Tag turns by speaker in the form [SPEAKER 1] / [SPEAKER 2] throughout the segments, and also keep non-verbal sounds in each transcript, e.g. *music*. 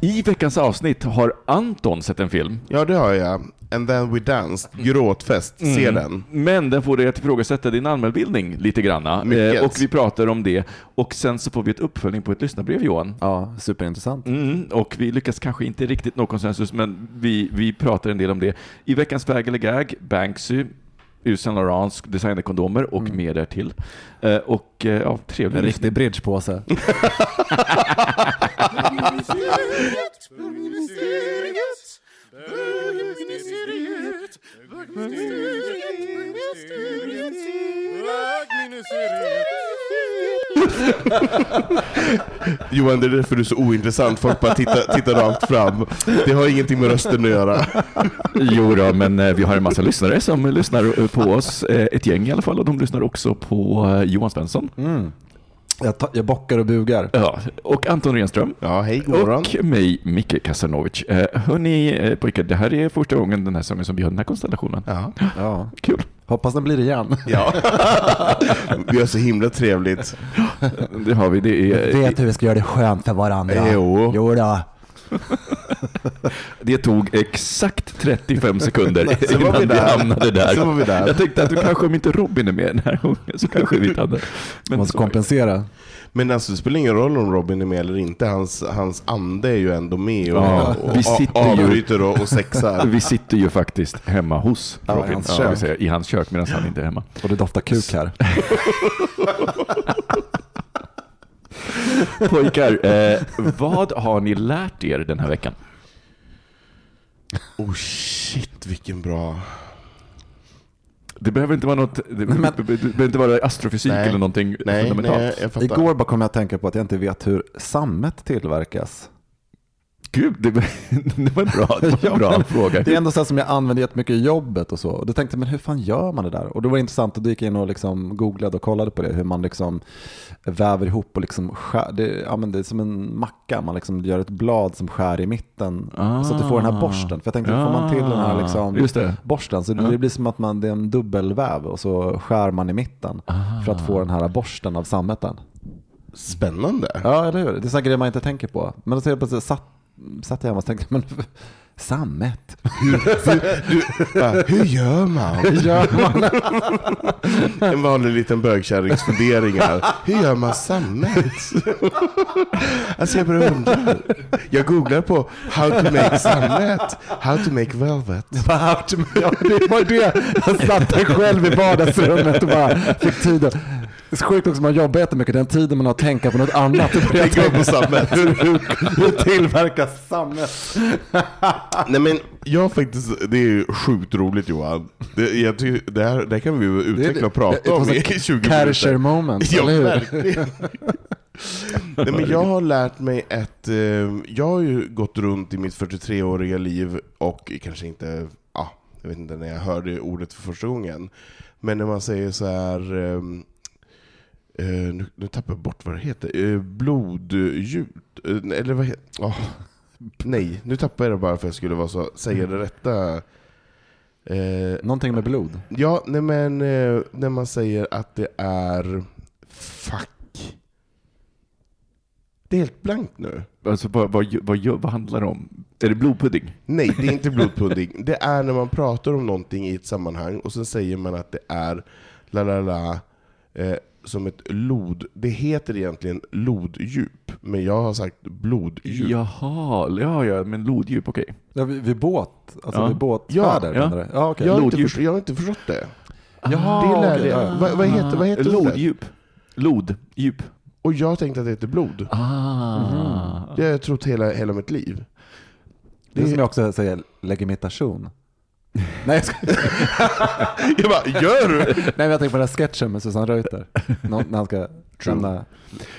[SPEAKER 1] I veckans avsnitt har Anton sett en film.
[SPEAKER 2] Ja, det har jag. And then we danced. Gråtfest. Se
[SPEAKER 1] Mm.
[SPEAKER 2] den.
[SPEAKER 1] Men den får dig att ifrågasätta din allmänbildning lite granna.
[SPEAKER 2] Mycket.
[SPEAKER 1] Eh, och vi pratar om det. Och sen så får vi ett uppföljning på ett lyssnarbrev Johan.
[SPEAKER 3] Ja, superintressant.
[SPEAKER 1] Mm, och vi lyckas kanske inte riktigt nå konsensus, men vi, vi pratar en del om det. I veckans väg eller gag, Banksy, Yves Saint Laurents designade kondomer och mer därtill. Eh, och eh, ja, trevlig
[SPEAKER 3] En riktig bridgepåse. *laughs* *laughs*
[SPEAKER 2] Johan, det är därför du är så ointressant. Folk bara tittar, tittar rakt fram. Det har ingenting med rösten att göra.
[SPEAKER 1] Jo då, men eh, vi har en massa lyssnare som lyssnar på oss. Eh, Ett gäng i alla fall, och de lyssnar också på eh, Johan Svensson.
[SPEAKER 3] Mm. Jag, ta, jag bockar och bugar.
[SPEAKER 1] Ja, och Anton Renström.
[SPEAKER 2] Ja, hej, god morgon.
[SPEAKER 1] Och mig, Micke Kasanovic. Eh, hörni eh, pojkar, det här är första gången den här säsongen som vi har den här konstellationen.
[SPEAKER 2] Ja. *laughs*
[SPEAKER 3] Ja.
[SPEAKER 1] Kul.
[SPEAKER 3] Hoppas den blir igen.
[SPEAKER 2] ja. *laughs* Vi har så himla trevligt.
[SPEAKER 1] Det har vi. Det, är,
[SPEAKER 3] Vet hur vi ska göra det skönt för varandra.
[SPEAKER 2] Jo.
[SPEAKER 3] Jo då. *laughs*
[SPEAKER 1] det tog exakt 35 sekunder
[SPEAKER 2] vi
[SPEAKER 1] innan vi
[SPEAKER 2] där.
[SPEAKER 1] hamnade där.
[SPEAKER 2] Vi där.
[SPEAKER 1] Jag tänkte att du kanske om inte Robin är med den här gången så kanske vi inte hade.
[SPEAKER 3] Man
[SPEAKER 1] Men
[SPEAKER 3] måste kompensera.
[SPEAKER 2] Men alltså, det spelar ingen roll om Robin är med eller inte. Hans, hans ande är ju ändå med och,
[SPEAKER 1] Ja,
[SPEAKER 2] och,
[SPEAKER 1] vi sitter ju-
[SPEAKER 2] avbryter och, och sexar. *laughs*
[SPEAKER 1] vi sitter ju faktiskt hemma hos
[SPEAKER 3] Ja, i
[SPEAKER 1] Robin,
[SPEAKER 3] hans
[SPEAKER 1] ja,
[SPEAKER 3] kök.
[SPEAKER 1] vi säger, i hans kök medan han inte är hemma.
[SPEAKER 3] Och det doftar kuk här. *laughs* *laughs*
[SPEAKER 1] Pojkar, eh, vad har ni lärt er den här veckan?
[SPEAKER 2] Oh shit, vilken bra...
[SPEAKER 1] Det behöver inte vara något, det,
[SPEAKER 3] men-
[SPEAKER 1] det behöver inte vara astrofysik
[SPEAKER 2] Nej.
[SPEAKER 1] eller någonting
[SPEAKER 2] Nej,
[SPEAKER 1] fundamentalt.
[SPEAKER 2] nej.
[SPEAKER 3] Igår bara kom jag att tänka på att jag inte vet hur sammet tillverkas.
[SPEAKER 1] Gud, det, var- *laughs* det var en bra, det var en
[SPEAKER 3] Ja,
[SPEAKER 1] bra
[SPEAKER 3] men
[SPEAKER 1] fråga.
[SPEAKER 3] Det är ändå så som jag använder jättemycket i jobbet och så. Och då tänkte jag, men hur fan gör man det där? Och då var det intressant, gick jag in och liksom googlade och kollade på det, hur man liksom väver ihop och liksom skär, det, ja, men det är som en macka, man liksom gör ett blad som skär i mitten. Så att du får den här borsten. För jag tänkte, hur får man till den här liksom,
[SPEAKER 1] Ah. Just det.
[SPEAKER 3] borsten? Så det blir som att man, det är en dubbelväv och så skär man i mitten för att få den här borsten av sammeten.
[SPEAKER 2] Spännande.
[SPEAKER 3] Ja, eller hur? Det är sådana grejer man inte tänker på. Men då så jag plötsligt satt, satt jag hemma och tänkte, men sammet?
[SPEAKER 2] Du, bara, hur gör man?
[SPEAKER 3] Hur gör man?
[SPEAKER 2] En vanlig liten bögkärringsfunderingar. Hur gör man sammet? Alltså jag börjar undra. Jag googlar på how to make sammet, how to make velvet.
[SPEAKER 3] Ja, det var det. Jag satt själv i vardagsrummet och bara fick tiden. Det är så sjukt också, man jobbar jättemycket. Den tiden man har att tänka på något annat.
[SPEAKER 2] Tänka på sammet.
[SPEAKER 3] Hur, hur, hur tillverkas sammet? *laughs*
[SPEAKER 2] Nej men jag faktiskt, det är ju sjukt roligt Johan. Det, jag, ty- det, här, det här kan vi ju utveckla och prata om i 20
[SPEAKER 3] Kärcher
[SPEAKER 2] minuter.
[SPEAKER 3] moment, *laughs*
[SPEAKER 2] Ja,
[SPEAKER 3] eller hur?
[SPEAKER 2] verkligen. *laughs* Nej, men jag har lärt mig ett... Eh, jag har ju gått runt i mitt 43-åriga liv och kanske inte... Ah, jag vet inte när jag hörde ordet för första gången. Men när man säger så här... ehm, eh, nu, nu tappar jag bort vad det heter. Eh, blodgjut? Eh, eller vad heter... ah, nej, nu tappar jag det bara för att jag skulle vara så, säga det rätta Eh,
[SPEAKER 3] Någonting med blod.
[SPEAKER 2] ja, nej men eh, när man säger att det är... Fuck. Det är helt blankt nu.
[SPEAKER 1] Alltså, vad, vad, vad, vad handlar det om? Är det blodpudding?
[SPEAKER 2] Nej, det är inte *laughs* blodpudding. Det är när man pratar om någonting i ett sammanhang och sen säger man att det är la la la eh, som ett lod. Det heter egentligen loddjup, men jag har sagt bloddjup.
[SPEAKER 1] Jaha, ja, ja, men loddjup, okej.
[SPEAKER 3] Ja, vid, vid båt, alltså
[SPEAKER 1] Ja.
[SPEAKER 3] vid båtfärder
[SPEAKER 1] Ja, ja.
[SPEAKER 3] menar du? Ja, okej.
[SPEAKER 2] jag, har inte
[SPEAKER 1] Loddjup.
[SPEAKER 2] förstått, jag har inte förstått det.
[SPEAKER 3] Jaha,
[SPEAKER 2] det lärde
[SPEAKER 3] okej,
[SPEAKER 2] jag.
[SPEAKER 3] ja, ja.
[SPEAKER 2] Vad, vad heter, vad heter ordet?
[SPEAKER 1] Loddjup. Loddjup.
[SPEAKER 2] Och jag tänkte att det heter blod.
[SPEAKER 1] Ah.
[SPEAKER 2] Det har jag trott hela, hela mitt liv.
[SPEAKER 3] Det är som jag också säger, legitimation. Nej, jag ska... *laughs*
[SPEAKER 2] Jag bara, gör du?
[SPEAKER 3] Nej, men jag tänker på den här sketchen med Susanne Reuter. Nå- När han ska lämna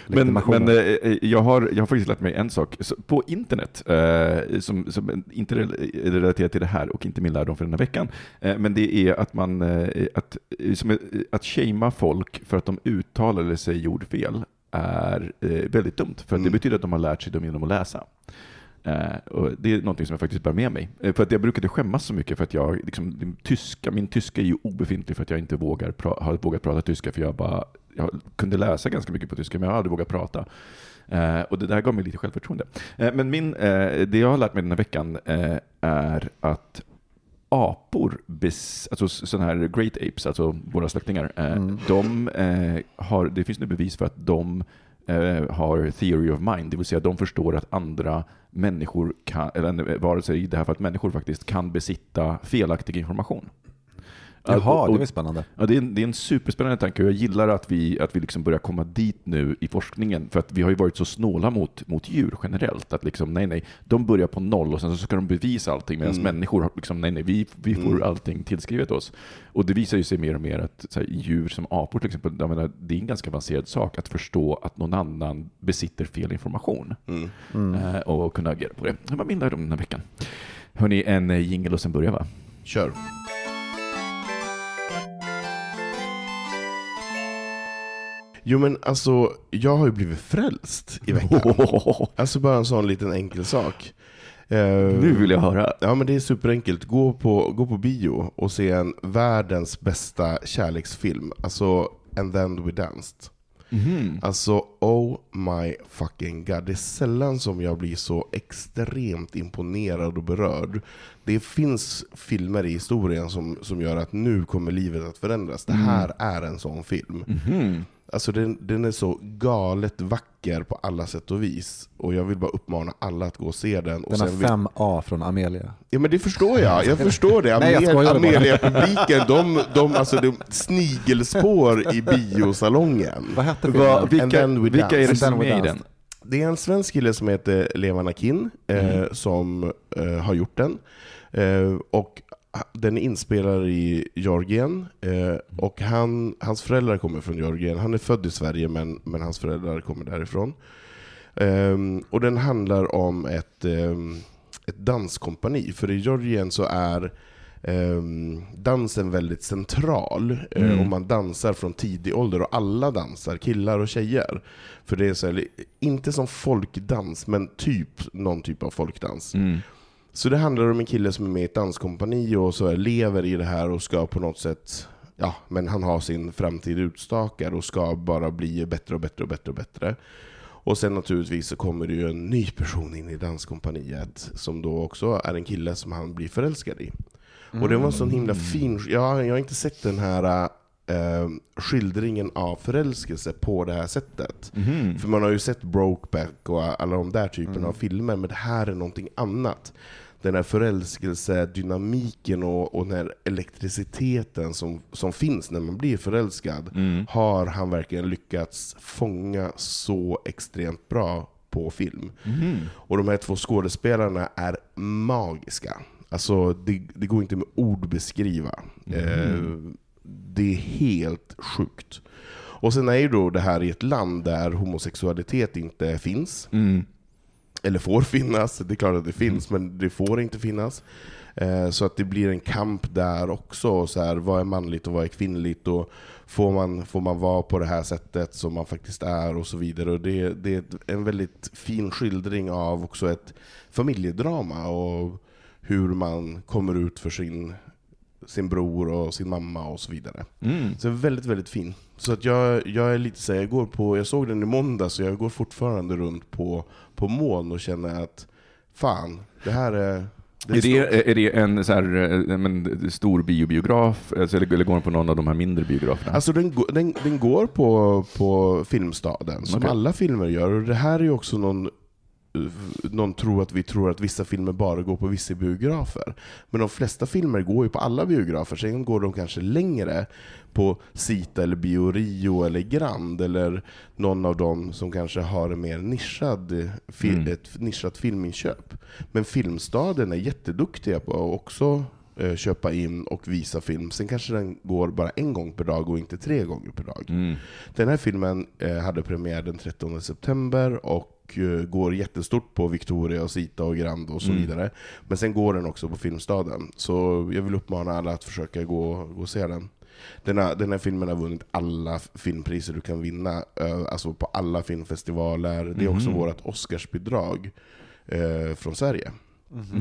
[SPEAKER 1] Men, men eh, jag, har, jag har faktiskt lärt mig en sak. Så på internet, eh, som, som inte är relaterat till det här och inte min lärdom för den här veckan, eh, men det är att man, eh, att, eh, som, är- att shamea folk för att de uttalade sig jordfel är eh, väldigt dumt, för att det
[SPEAKER 2] Mm.
[SPEAKER 1] betyder att de har lärt sig dem genom att läsa. Eh, och det är något som jag faktiskt bär med mig. Eh, för att jag brukade skämmas så mycket för att jag, liksom, tyska, min tyska är ju obefintlig för att jag inte vågar pra, har vågat prata tyska, för jag bara jag kunde läsa ganska mycket på tyska, men jag har aldrig vågat prata. Eh, och det där gav mig lite självförtroende. Eh, men min, eh, det jag har lärt mig den här veckan eh, är att apor, bes, alltså sådana här great apes, alltså våra släktingar,
[SPEAKER 3] Mm.
[SPEAKER 1] de har, det finns nu bevis för att de eh, har theory of mind, det vill säga de förstår att andra människor kan, eller vare sig i det här fallet människor faktiskt, kan besitta felaktig information.
[SPEAKER 3] Jaha,
[SPEAKER 1] Och-
[SPEAKER 3] det är spännande.
[SPEAKER 1] Ja, det, är en, det är en superspännande tanke och jag gillar att vi, att vi liksom börjar komma dit nu i forskningen. För att vi har ju varit så snåla mot, mot djur generellt. Att liksom, nej, nej, de börjar på noll och sen så ska de bevisa allting. Medan
[SPEAKER 2] Mm.
[SPEAKER 1] människor liksom, nej, nej, vi, vi får
[SPEAKER 2] Mm.
[SPEAKER 1] allting tillskrivet oss. Och det visar ju sig mer och mer att så här, djur som apor till exempel, jag menar, det är en ganska avancerad sak att förstå att någon annan besitter fel information.
[SPEAKER 2] Mm.
[SPEAKER 3] Mm.
[SPEAKER 1] Eh, och kunna agera på det. Det var min lärdom den här veckan. Hörni, en eh, jingle och sen börjar va?
[SPEAKER 2] Kör. Jo men alltså, jag har ju blivit frälst i veckan. *laughs* Alltså bara en sån liten enkel sak. Eh,
[SPEAKER 1] Nu vill jag höra.
[SPEAKER 2] Ja men det är superenkelt. Gå på, gå på bio och se en världens bästa kärleksfilm. Alltså And then we danced.
[SPEAKER 1] Mhm.
[SPEAKER 2] Alltså oh my fucking god. Det är sällan som jag blir så extremt imponerad och berörd. Det finns filmer i historien som, som gör att nu kommer livet att förändras. Det här är en sån film.
[SPEAKER 1] Mhm.
[SPEAKER 2] Alltså den, den är så galet vacker på alla sätt och vis. Och jag vill bara uppmana alla att gå och se den. Och
[SPEAKER 3] Den har
[SPEAKER 2] vill,
[SPEAKER 3] 5A från Amelia.
[SPEAKER 2] Ja men det förstår jag, jag *laughs* förstår det. Amelia-publiken, de, de, alltså, de snigelspår i biosalongen.
[SPEAKER 3] Vad hette
[SPEAKER 1] Va,
[SPEAKER 3] filmen?
[SPEAKER 1] Vilka, vilka är det som är med i den?
[SPEAKER 2] Det är en svensk kille som heter Levan Akin eh,
[SPEAKER 1] Mm.
[SPEAKER 2] som eh, har gjort den. Eh, och den är inspelad i Georgien. Eh, och han, hans föräldrar kommer från Georgien. Han är född i Sverige men, men hans föräldrar kommer därifrån. Ehm, och den handlar om ett, ehm, ett danskompani. För i Georgien så är ehm, dansen väldigt central. eh,
[SPEAKER 1] Mm.
[SPEAKER 2] och man dansar från tidig ålder och alla dansar, killar och tjejer. För det är så här, inte som folkdans, men typ någon typ av folkdans.
[SPEAKER 1] Mm.
[SPEAKER 2] Så det handlar om en kille som är med i ett danskompani och så lever i det här och ska på något sätt, ja, men han har sin framtid utstakad och ska bara bli bättre och bättre och bättre och bättre. Och sen naturligtvis så kommer det ju en ny person in i danskompaniet som då också är en kille som han blir förälskad i. Och det var en sån himla fin, jag, jag har inte sett den här eh, skildringen av förälskelse på det här sättet.
[SPEAKER 1] Mhm.
[SPEAKER 2] För man har ju sett Brokeback och alla de där typen av filmer, men det här är någonting annat. Den här förälskelsedynamiken och, och den här elektriciteten som, som finns när man blir förälskad,
[SPEAKER 1] Mm.
[SPEAKER 2] har han verkligen lyckats fånga så extremt bra på film.
[SPEAKER 1] Mhm.
[SPEAKER 2] Och de här två skådespelarna är magiska. Alltså, det, det går inte med ord beskriva. Eh, det är helt sjukt. Och sen är ju då det här i ett land där homosexualitet inte finns.
[SPEAKER 1] Mm.
[SPEAKER 2] Eller får finnas, det är klart att det finns, men det får inte finnas. Eh, Så att det blir en kamp där också. Så här, vad är manligt och vad är kvinnligt? Och får, man, får man vara på det här sättet som man faktiskt är? Och så vidare. Och det, det är en väldigt fin skildring av också ett familjedrama och hur man kommer ut för sin sin bror och sin mamma och så vidare.
[SPEAKER 1] Mm.
[SPEAKER 2] Så väldigt, väldigt fin. Så att jag, jag är lite så jag går på, jag såg den i måndag så jag går fortfarande runt på, på moln och känner att fan, det här är...
[SPEAKER 1] Är
[SPEAKER 2] stort.
[SPEAKER 1] det, är det en så här, eh, men, stor biobiograf, alltså, eller eller går den på någon av de här mindre biograferna?
[SPEAKER 2] Alltså den, den, den går på, på Filmstaden, som
[SPEAKER 1] Okej.
[SPEAKER 2] alla filmer gör. Och det här är också någon, eh, någon tror att vi tror att vissa filmer bara går på vissa biografer. Men de flesta filmer går ju på alla biografer, sen går de kanske längre på Sita eller Bio Rio eller Grand, eller någon av dem som kanske har en mer nischad, eh, fi-
[SPEAKER 1] Mm.
[SPEAKER 2] ett nischat filminköp. Men Filmstaden är jätteduktiga på att också eh, köpa in och visa film. Sen kanske den går bara en gång per dag och inte tre gånger per dag.
[SPEAKER 1] Mm.
[SPEAKER 2] Den här filmen eh, hade premiär den 13 september och eh, går jättestort på Victoria, och Sita och Grand och så
[SPEAKER 1] Mm.
[SPEAKER 2] vidare. Men sen går den också på Filmstaden. Så jag vill uppmana alla att försöka gå, gå och se den. Den här, den här filmen har vunnit alla filmpriser du kan vinna, eh, alltså på alla filmfestivaler. Det är också
[SPEAKER 1] Mhm.
[SPEAKER 2] vårt Oscarsbidrag eh, från Sverige.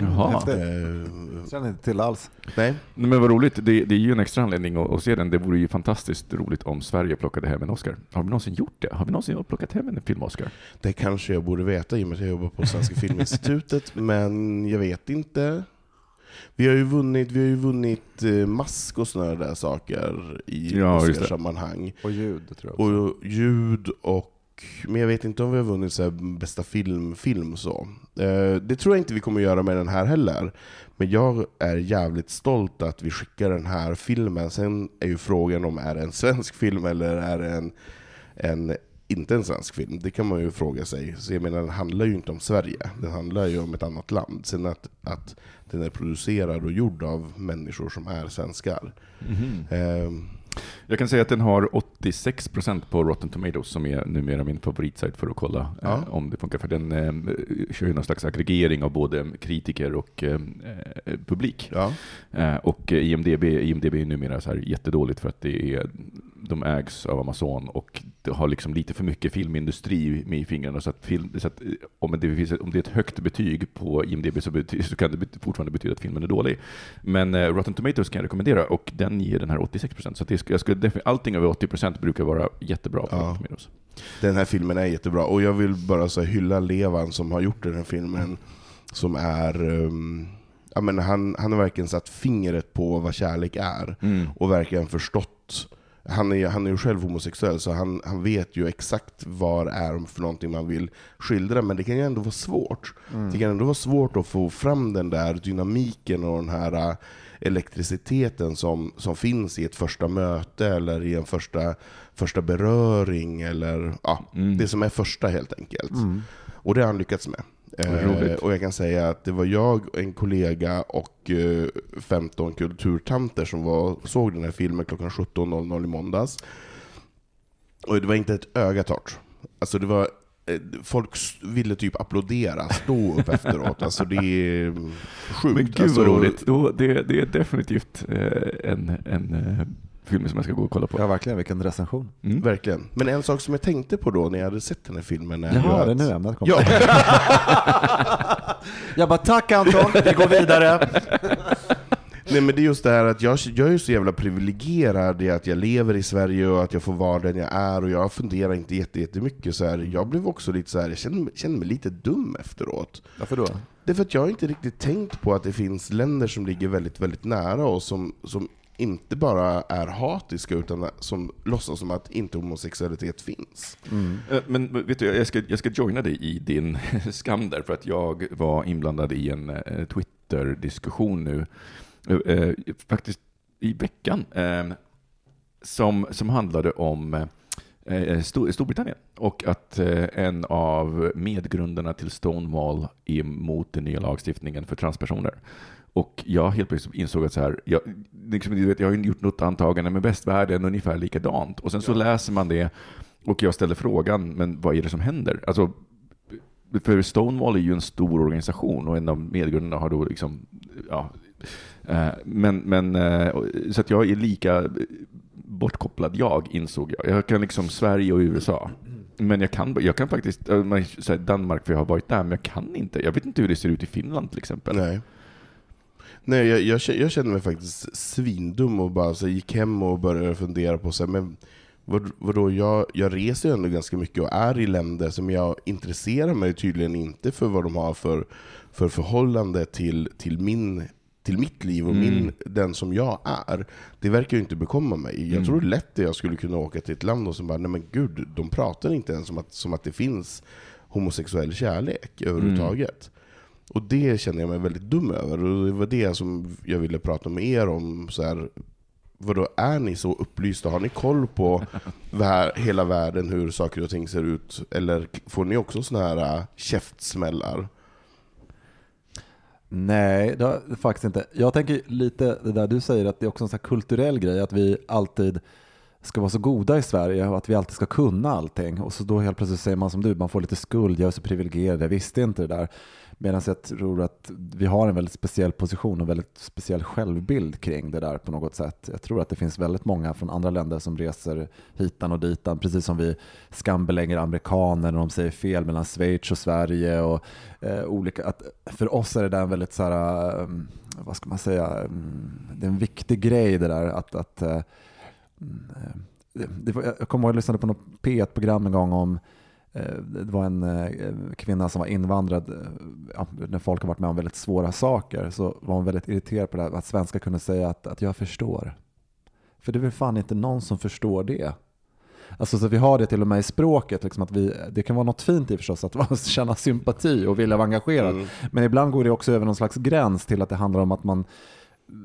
[SPEAKER 1] Jaha.
[SPEAKER 3] Häftigt.
[SPEAKER 2] Eh,
[SPEAKER 3] Känner inte till alls.
[SPEAKER 2] nej,
[SPEAKER 1] Nej, Men vad roligt, det, det är ju en extra anledning att, att se den. Det vore ju fantastiskt roligt om Sverige plockade hem en Oscar. Har vi någonsin gjort det? Har vi någonsin plockat hem en film-Oscar?
[SPEAKER 2] Det kanske jag borde veta i och med att jag jobbar på Svenska *laughs* Filminstitutet, men jag vet inte. Vi har ju vunnit, vi har ju vunnit eh, mask och sådana där saker i
[SPEAKER 1] Ja.
[SPEAKER 2] Oscarssammanhang.
[SPEAKER 3] Och ljud tror jag också.
[SPEAKER 2] Och ljud och... Men jag vet inte om vi har vunnit så bästa film, film så. Eh, det tror jag inte vi kommer göra med den här heller. Men jag är jävligt stolt att vi skickar den här filmen. Sen är ju frågan om är det en svensk film eller är det en, en inte en svensk film. Det kan man ju fråga sig. Så jag menar, den handlar ju inte om Sverige. Den handlar ju om ett annat land. Sen att, att den är producerad och gjord av människor som är svenskar. Eh,
[SPEAKER 1] Jag kan säga att den har 86% på Rotten Tomatoes som är numera min favoritsajt för att kolla
[SPEAKER 2] Ja.
[SPEAKER 1] eh, om det funkar. För den eh, kör ju någon slags aggregering av både kritiker och eh, eh, publik.
[SPEAKER 2] ja.
[SPEAKER 1] Eh, och eh, IMDB, IMDB är numera så här jättedåligt för att det är, de ägs av Amazon och det har liksom lite för mycket filmindustri med i fingrarna. Så att, film, så att eh, om, det finns, om det är ett högt betyg på IMDB så, bety, så kan det fortfarande betyda att filmen är dålig. Men eh, Rotten Tomatoes kan jag rekommendera och den ger den här 86%. Så det, jag skulle allting över 80% brukar vara jättebra på
[SPEAKER 2] Ja.
[SPEAKER 1] Tomatoes.
[SPEAKER 2] Den här filmen är jättebra, och jag vill bara så hylla Levan som har gjort den här filmen, som är... Um, ja, men han, han har verkligen satt fingret på vad kärlek är,
[SPEAKER 1] Mm.
[SPEAKER 2] och verkligen förstått. Han är, han är ju själv homosexuell, så han, han vet ju exakt vad det är för någonting man vill skildra, men det kan ju ändå vara svårt. Det kan ändå vara svårt att få fram den där dynamiken och den här äh, elektriciteten som, som finns i ett första möte, eller i en första, första beröring, eller ja,
[SPEAKER 1] Mm.
[SPEAKER 2] det som är första helt enkelt. Och det har han lyckats med. Eh,
[SPEAKER 1] roligt.
[SPEAKER 2] och jag kan säga att det var jag, en kollega och eh, 15 kulturtanter som var, såg den här filmen klockan 17.00 i måndags. Och det var inte ett öga torrt. Alltså det var, eh, folk ville typ applådera, stå upp efteråt. Alltså det är sjukt.
[SPEAKER 1] Men gud
[SPEAKER 2] alltså,
[SPEAKER 1] vad roligt. Då, det, det är definitivt eh, en, en eh, film som jag ska gå och kolla på.
[SPEAKER 3] Ja, verkligen. Vilken recension.
[SPEAKER 1] Mm.
[SPEAKER 2] Verkligen. Men en sak som jag tänkte på då när jag hade sett den här filmen är
[SPEAKER 3] Jaha,
[SPEAKER 2] att...
[SPEAKER 3] det är nu ämnet kommer.
[SPEAKER 2] Ja, *laughs*
[SPEAKER 3] Jag bara, tack Anton, vi går vidare. *laughs*
[SPEAKER 2] Nej men det är just det här att jag, jag är så jävla privilegierad i att jag lever i Sverige och att jag får vara den jag är och jag funderar inte jätte- jättemycket så här. Jag blev också lite så här, jag känner, känner mig lite dum efteråt.
[SPEAKER 3] Varför då?
[SPEAKER 2] Det är för att jag har inte riktigt tänkt på att det finns länder som ligger väldigt, väldigt nära oss som, som inte bara är hatiska utan som låtsas som att inte homosexualitet finns.
[SPEAKER 1] Eh, Men vet du, jag ska, jag ska joina dig i din *laughs* skam där, för att jag var inblandad i en eh, Twitter-diskussion nu, eh, faktiskt i veckan, som, som handlade om Stor, Storbritannien och att en av medgrundarna till Stonewall är emot den nya lagstiftningen för transpersoner. Och jag helt plötsligt insåg att så här, jag, liksom, du vet, jag har ju gjort något antagande med västvärlden ungefär likadant. Och sen så läser man det och jag ställer frågan, men vad är det som händer? Alltså, för Stonewall är ju en stor organisation och en av medgrundarna har då liksom, ja, eh, men, men eh, så att jag är lika bortkopplad jag, insåg jag. Jag kan liksom Sverige och USA. Men jag kan, jag kan faktiskt, eh, Danmark för jag har varit där, men jag kan inte. Jag vet inte hur det ser ut i Finland till exempel.
[SPEAKER 2] Nej. Nej, jag, jag, jag kände mig faktiskt svindum och bara så gick hem och började fundera på så här, men vad, vadå, jag, jag reser ju ändå ganska mycket och är i länder som jag intresserar mig tydligen inte för vad de har för, för förhållande till, till, min, till mitt liv och
[SPEAKER 1] Mm.
[SPEAKER 2] min, den som jag är. Det verkar ju inte bekomma mig. Jag
[SPEAKER 1] Mm.
[SPEAKER 2] tror lätt att jag skulle kunna åka till ett land och så bara, nej men gud, de pratar inte ens om att, som att det finns homosexuell kärlek överhuvudtaget. Och det känner jag mig väldigt dum över. Och det var det som jag ville prata med er om. Så här, vadå, är ni så upplysta? Har ni koll på *laughs* hela världen, hur saker och ting ser ut? Eller får ni också sådana här äh, käftsmällar?
[SPEAKER 3] Nej, det har faktiskt inte. Jag tänker lite det där du säger att det är också en sån här kulturell grej att vi alltid ska vara så goda i Sverige och att vi alltid ska kunna allting. Och så då helt plötsligt säger man som du, man får lite skuld, jag är så privilegierad, jag visste inte det där. Medan jag tror att vi har en väldigt speciell position och väldigt speciell självbild kring det där på något sätt. Jag tror att det finns väldigt många från andra länder som reser hitan och ditan, precis som vi skambelägger amerikaner när de säger fel mellan Schweiz och Sverige. Och, eh, olika, att för oss är det där en väldigt så här, eh, vad ska man säga, mm, det är en viktig grej det där att, att eh, mm, eh det, det jag kommer ihåg att jag lyssnade på något P1-program en gång om det var en eh, kvinna som var invandrad, eh, när folk har varit med om väldigt svåra saker så var hon väldigt irriterad på det här, att svenskar kunde säga att, att jag förstår. För det är väl fan inte någon som förstår det. Alltså så vi har det till och med i språket, liksom att vi, det kan vara något fint i förstås att *laughs* känna sympati och vilja vara engagerad.
[SPEAKER 2] Mm.
[SPEAKER 3] Men ibland går det också över någon slags gräns till att det handlar om att man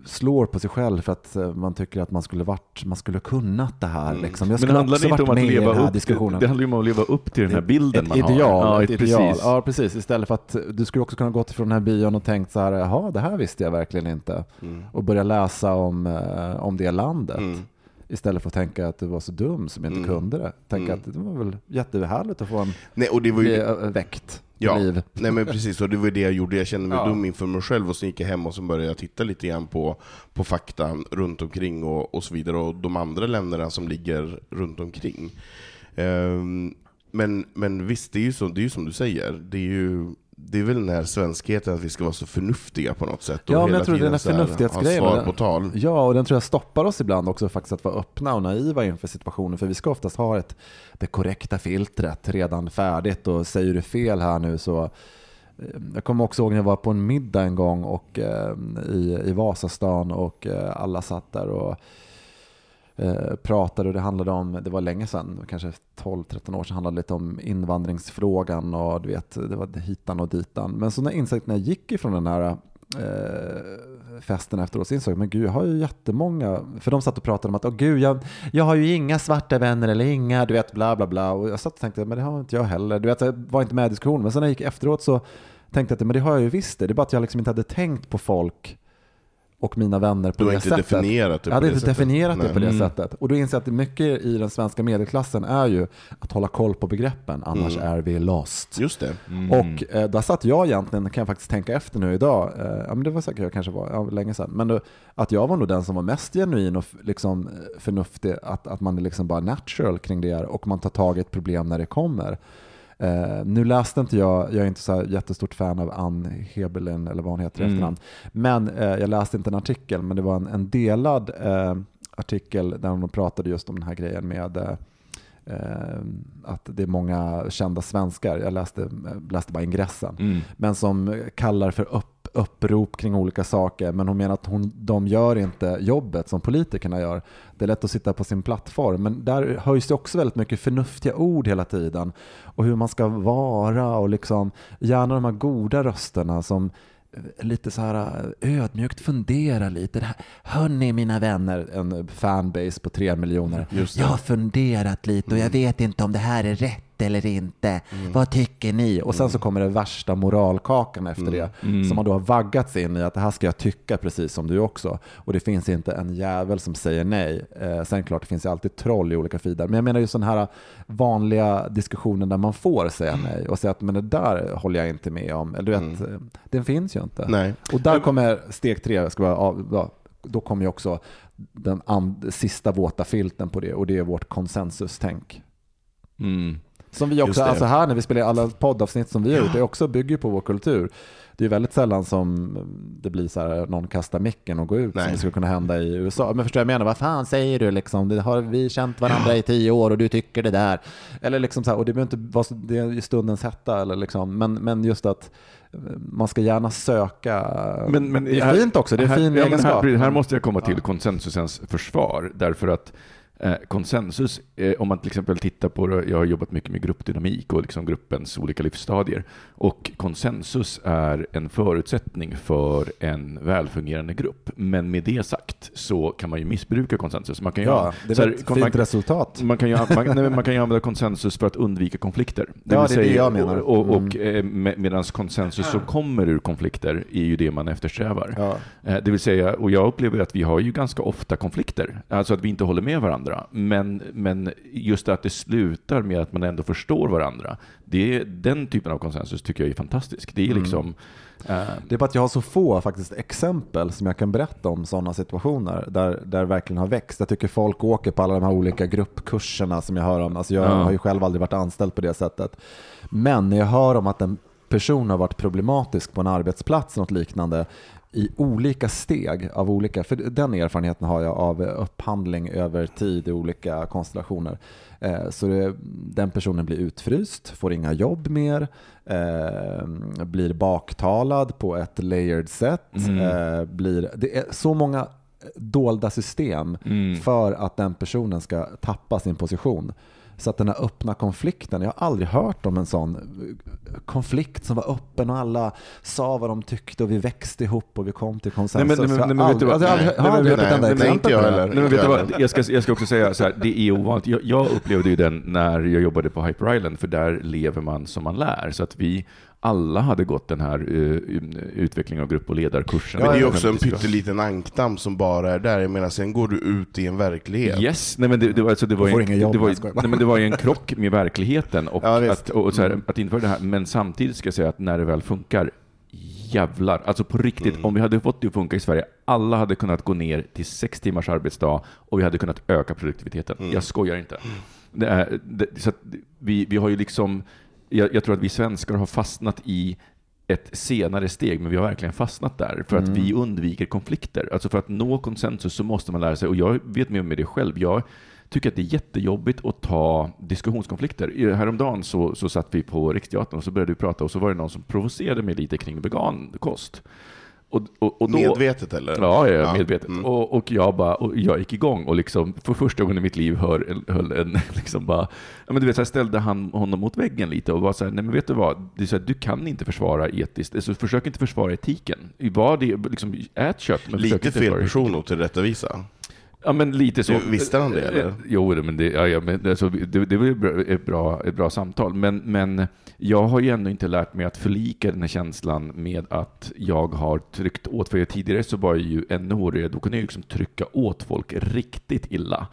[SPEAKER 3] slår på sig själv för att eh, man tycker att man skulle varit, man skulle kunnat det här.
[SPEAKER 2] Mm.
[SPEAKER 3] Liksom. Jag
[SPEAKER 1] Men
[SPEAKER 3] skulle
[SPEAKER 1] det handlar
[SPEAKER 3] också
[SPEAKER 1] inte
[SPEAKER 3] varit
[SPEAKER 1] om att leva upp,
[SPEAKER 3] diskussionen.
[SPEAKER 1] det handlar ju om att leva upp till den här bilden
[SPEAKER 3] ett
[SPEAKER 1] man
[SPEAKER 3] ideal,
[SPEAKER 1] har.
[SPEAKER 3] ett ideal.
[SPEAKER 1] Precis.
[SPEAKER 3] Ja, precis. Istället för att du skulle också kunna gått ifrån den här bion och tänkt så här, jaha, det här visste jag verkligen inte.
[SPEAKER 2] Mm.
[SPEAKER 3] Och börja läsa om, eh, om det landet.
[SPEAKER 2] Mm.
[SPEAKER 3] Istället för att tänka att du var så dum som inte
[SPEAKER 2] Mm.
[SPEAKER 3] kunde det. Tänka
[SPEAKER 2] Mm.
[SPEAKER 3] att det var väl jättehärligt att få en
[SPEAKER 2] Nej, och det var ju,
[SPEAKER 3] bli ö- väckt
[SPEAKER 2] Ja.
[SPEAKER 3] liv.
[SPEAKER 2] Nej men precis, och det var det jag gjorde. Jag kände mig
[SPEAKER 3] Ja.
[SPEAKER 2] dum inför mig själv och så gick jag hem och så började jag titta lite grann på, på fakta runt omkring och, och så vidare, och de andra länderna som ligger runt omkring. Ehm, men, men visst, det är ju, så, det är ju som du säger, det är ju det är väl den här svenskheten att vi ska vara så förnuftiga på något sätt. och
[SPEAKER 3] Ja, men jag tror den här förnuftighetsgrejen,
[SPEAKER 2] svar på tal.
[SPEAKER 3] Ja, och den tror jag stoppar oss ibland också faktiskt att vara öppna och naiva inför situationen. För vi ska oftast ha ett, det korrekta filtret redan färdigt och säger du fel här nu så eh, jag kommer också ihåg när jag var på en middag en gång och, eh, i, i Vasastan och eh, alla satt där och Eh, pratade och det handlade om, det var länge sedan, kanske 12-13 år sedan, handlade lite om invandringsfrågan och du vet, det var hitan och ditan. Men så när jag när jag gick ifrån den här eh, festen efteråt så insåg jag, men gud, jag har ju jättemånga, för de satt och pratade om att, åh gud, jag, jag har ju inga svarta vänner eller inga, du vet, bla bla bla. Och jag satt och tänkte, men det har inte jag heller. Du vet, jag var inte med i diskussionen. Men sen när jag gick efteråt så tänkte jag att, men det har jag ju visst det. Det är bara att jag liksom inte hade tänkt på folk och mina vänner på
[SPEAKER 2] Du har
[SPEAKER 3] det
[SPEAKER 2] inte
[SPEAKER 3] sättet.
[SPEAKER 2] definierat det
[SPEAKER 3] Jag hade
[SPEAKER 2] på det
[SPEAKER 3] inte
[SPEAKER 2] sättet.
[SPEAKER 3] definierat det
[SPEAKER 2] Nej.
[SPEAKER 3] på det
[SPEAKER 1] Mm.
[SPEAKER 3] sättet. Och då inser jag att det mycket i den svenska medelklassen är ju att hålla koll på begreppen, annars
[SPEAKER 2] Mm.
[SPEAKER 3] är vi lost.
[SPEAKER 2] Just det.
[SPEAKER 1] Mm.
[SPEAKER 3] Och eh, där satt jag egentligen, kan jag faktiskt tänka efter nu idag, eh, ja men det var säkert jag kanske var, ja, länge sedan, men då, att jag var nog den som var mest genuin och liksom, eh, förnuftig, att, att man är liksom bara natural kring det och man tar tag i ett problem när det kommer. Eh, nu läste inte jag, jag är inte så jättestort fan av Ann Heberlin eller vad hon heter i
[SPEAKER 1] Mm.
[SPEAKER 3] efternamn, men eh, jag läste inte en artikel, men det var en, en delad eh, artikel där hon pratade just om den här grejen med att det är många kända svenskar, jag läste, läste bara ingressen,
[SPEAKER 1] Mm.
[SPEAKER 3] men som kallar för upp, upprop kring olika saker. Men hon menar att hon, de gör inte jobbet som politikerna gör. Det är lätt att sitta på sin plattform, men där höjs det också väldigt mycket förnuftiga ord hela tiden. Och hur man ska vara och liksom, gärna de här goda rösterna som eh, lite så här eh, ödmjukt fundera lite. Det här, Hörni mina vänner, en fanbase på tre miljoner. Jag har funderat lite och jag vet inte om det här är rätt eller inte. Vad tycker ni? Och sen så kommer det värsta moralkakan efter det.
[SPEAKER 1] Mm.
[SPEAKER 3] Som man då har vaggats in i att det här ska jag tycka precis som du också. Och det finns inte en jävel som säger nej. Eh, sen klart, det finns ju alltid troll i olika feeder. Men jag menar ju sådana här vanliga diskussioner där man får säga nej och säga att men det där håller jag inte med om. Eller du vet, eh, den finns ju inte.
[SPEAKER 2] Nej.
[SPEAKER 3] Och där kommer steg tre, ska vara, då kommer ju också den sista våta filten på det och det är vårt konsensustänk.
[SPEAKER 1] Mm.
[SPEAKER 3] Som vi också, alltså här när vi spelar alla poddavsnitt som vi har gjort, det också bygger på vår kultur. det är väldigt sällan som det blir så här, någon kastar micken och går ut
[SPEAKER 2] Nej.
[SPEAKER 3] som det skulle kunna hända i USA. Men förstår jag menar, vad fan säger du liksom? Det har vi känt varandra i tio år och du tycker det där. Eller liksom så här, och det behöver inte vara så, det är i stundens hetta eller liksom, men, men just att man ska gärna söka.
[SPEAKER 1] Men, men
[SPEAKER 3] det är
[SPEAKER 1] här-
[SPEAKER 3] fint också, det är en
[SPEAKER 1] här,
[SPEAKER 3] fin
[SPEAKER 1] ja,
[SPEAKER 3] egenskap.
[SPEAKER 1] Här, här måste jag komma till konsensusens försvar, därför att konsensus, eh, om man till exempel tittar på det, jag har jobbat mycket med gruppdynamik och liksom gruppens olika livsstadier, och konsensus är en förutsättning för en välfungerande grupp. Men med det sagt så kan man ju missbruka konsensus. Man kan ju,
[SPEAKER 3] Ja, det är ett fint resultat.
[SPEAKER 1] man kan, ju, man, *laughs* nej, man kan ju använda konsensus för att undvika konflikter.
[SPEAKER 3] Ja, det är det jag menar.
[SPEAKER 1] Och, och,
[SPEAKER 3] Mm.
[SPEAKER 1] eh, med, medan konsensus som kommer ur konflikter är ju det man eftersträvar.
[SPEAKER 3] Ja.
[SPEAKER 1] Eh, Det vill säga, och jag upplever att vi har ju ganska ofta konflikter, alltså att vi inte håller med varandra. Men, men just att det slutar med att man ändå förstår varandra, det är, den typen av konsensus tycker jag är fantastisk. Det är
[SPEAKER 3] Mm.
[SPEAKER 1] liksom... eh,
[SPEAKER 3] Det är bara att jag har så få faktiskt exempel som jag kan berätta om sådana situationer där, där verkligen har växt. Jag tycker folk åker på alla de här olika gruppkurserna som jag hör om. Alltså jag
[SPEAKER 1] Ja.
[SPEAKER 3] har ju själv aldrig varit anställd på det sättet. Men när jag hör om att en person har varit problematisk på en arbetsplats eller något liknande i olika steg av olika, för den erfarenheten har jag av upphandling över tid i olika konstellationer. Eh, Så det, den personen blir utfryst, får inga jobb mer, eh, blir baktalad på ett layered sätt.
[SPEAKER 1] Mm.
[SPEAKER 3] Eh, blir, det är så många dolda system
[SPEAKER 1] Mm.
[SPEAKER 3] för att den personen ska tappa sin position. Så att den här öppna konflikten, jag har aldrig hört om en sån konflikt som var öppen och alla sa vad de tyckte och vi växte ihop och vi kom till konsensus.
[SPEAKER 1] Nej, men- nej, men-
[SPEAKER 3] Jag
[SPEAKER 1] nej, men
[SPEAKER 3] har aldrig hört ett enda exempel
[SPEAKER 2] inte jag
[SPEAKER 3] på det.
[SPEAKER 2] heller.
[SPEAKER 1] Nej, men vet du vad? Jag ska, jag ska också säga så här, det är ovanligt. Jag, jag upplevde ju den när jag jobbade på Hyper Island, för där lever man som man lär. Så att vi alla hade gått den här uh, utveckling av grupp och ledarkursen.
[SPEAKER 2] Men det är också en
[SPEAKER 1] 50
[SPEAKER 2] pytteliten ankdamm som bara är där. Jag menar, sen går du ut i en verklighet.
[SPEAKER 1] Yes, nej men det, det var, alltså, det var, en,
[SPEAKER 3] jobb,
[SPEAKER 1] det, var, nej, men det var en krock med verkligheten och, *laughs*
[SPEAKER 2] Ja,
[SPEAKER 1] att, och så här, att införa det här. Men samtidigt ska jag säga att när det väl funkar, jävlar. Alltså på riktigt,
[SPEAKER 2] Mm.
[SPEAKER 1] om vi hade fått det att funka i Sverige, alla hade kunnat gå ner till sex timmars arbetsdag och vi hade kunnat öka produktiviteten.
[SPEAKER 2] Mm.
[SPEAKER 1] Jag skojar inte. Det är, det, så att vi, vi har ju liksom, jag, jag tror att vi svenskar har fastnat i ett senare steg, men vi har verkligen fastnat där för att
[SPEAKER 3] Mm.
[SPEAKER 1] vi undviker konflikter. Alltså för att nå konsensus så måste man lära sig, och jag vet med mig det själv, jag tycker att det är jättejobbigt att ta diskussionskonflikter. Häromdagen så, så satt vi på Riksteatern och så började vi prata och så var det någon som provocerade mig lite kring vegankost. Och, och, och då,
[SPEAKER 2] Medvetet eller?
[SPEAKER 1] Ja, ja,
[SPEAKER 2] Ja,
[SPEAKER 1] medvetet.
[SPEAKER 2] mm.
[SPEAKER 1] Och, och, jag bara, och jag gick igång och liksom, för första gången i mitt liv hör, höll en, *laughs* liksom bara, ja, men du vet, så ställde han honom mot väggen lite och var så här, nej men vet du vad, det är så här, du kan inte försvara etiskt, alltså, försök inte försvara etiken. Var det, liksom, ät kött, men
[SPEAKER 2] Lite fel person att tillrättavisa.
[SPEAKER 1] Ja, men lite så.
[SPEAKER 2] Visste han det, eller?
[SPEAKER 1] Eh, Jo, men det, ja, ja, men alltså, det, det var ju ett bra, ett bra samtal. Men, men jag har ju ändå inte lärt mig att förlika den här känslan med att jag har tryckt åt. För tidigare så var jag ju ännu hårdare. Då kunde jag liksom trycka åt folk riktigt illa.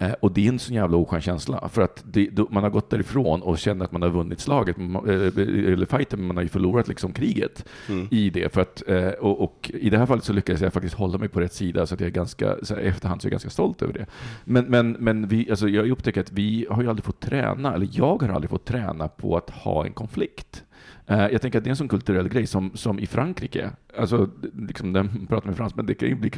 [SPEAKER 1] Eh, och det är en sån jävla oskön känsla. För att det, man har gått därifrån och känner att man har vunnit slaget, man- eh, eller fighten, men man har ju förlorat liksom kriget
[SPEAKER 2] Mm.
[SPEAKER 1] i det. För att, eh, och, och i det här fallet så lyckades jag faktiskt hålla mig på rätt sida, så att jag är ganska, så här, efterhand så är jag ganska stolt över det. Men, men, men vi, alltså jag upptäcker att vi har ju aldrig fått träna, eller jag har aldrig fått träna på att ha en konflikt. Eh, Jag tänker att det är en sån kulturell grej som, som i Frankrike, alltså liksom den pratar med fransmän, det kan ju bli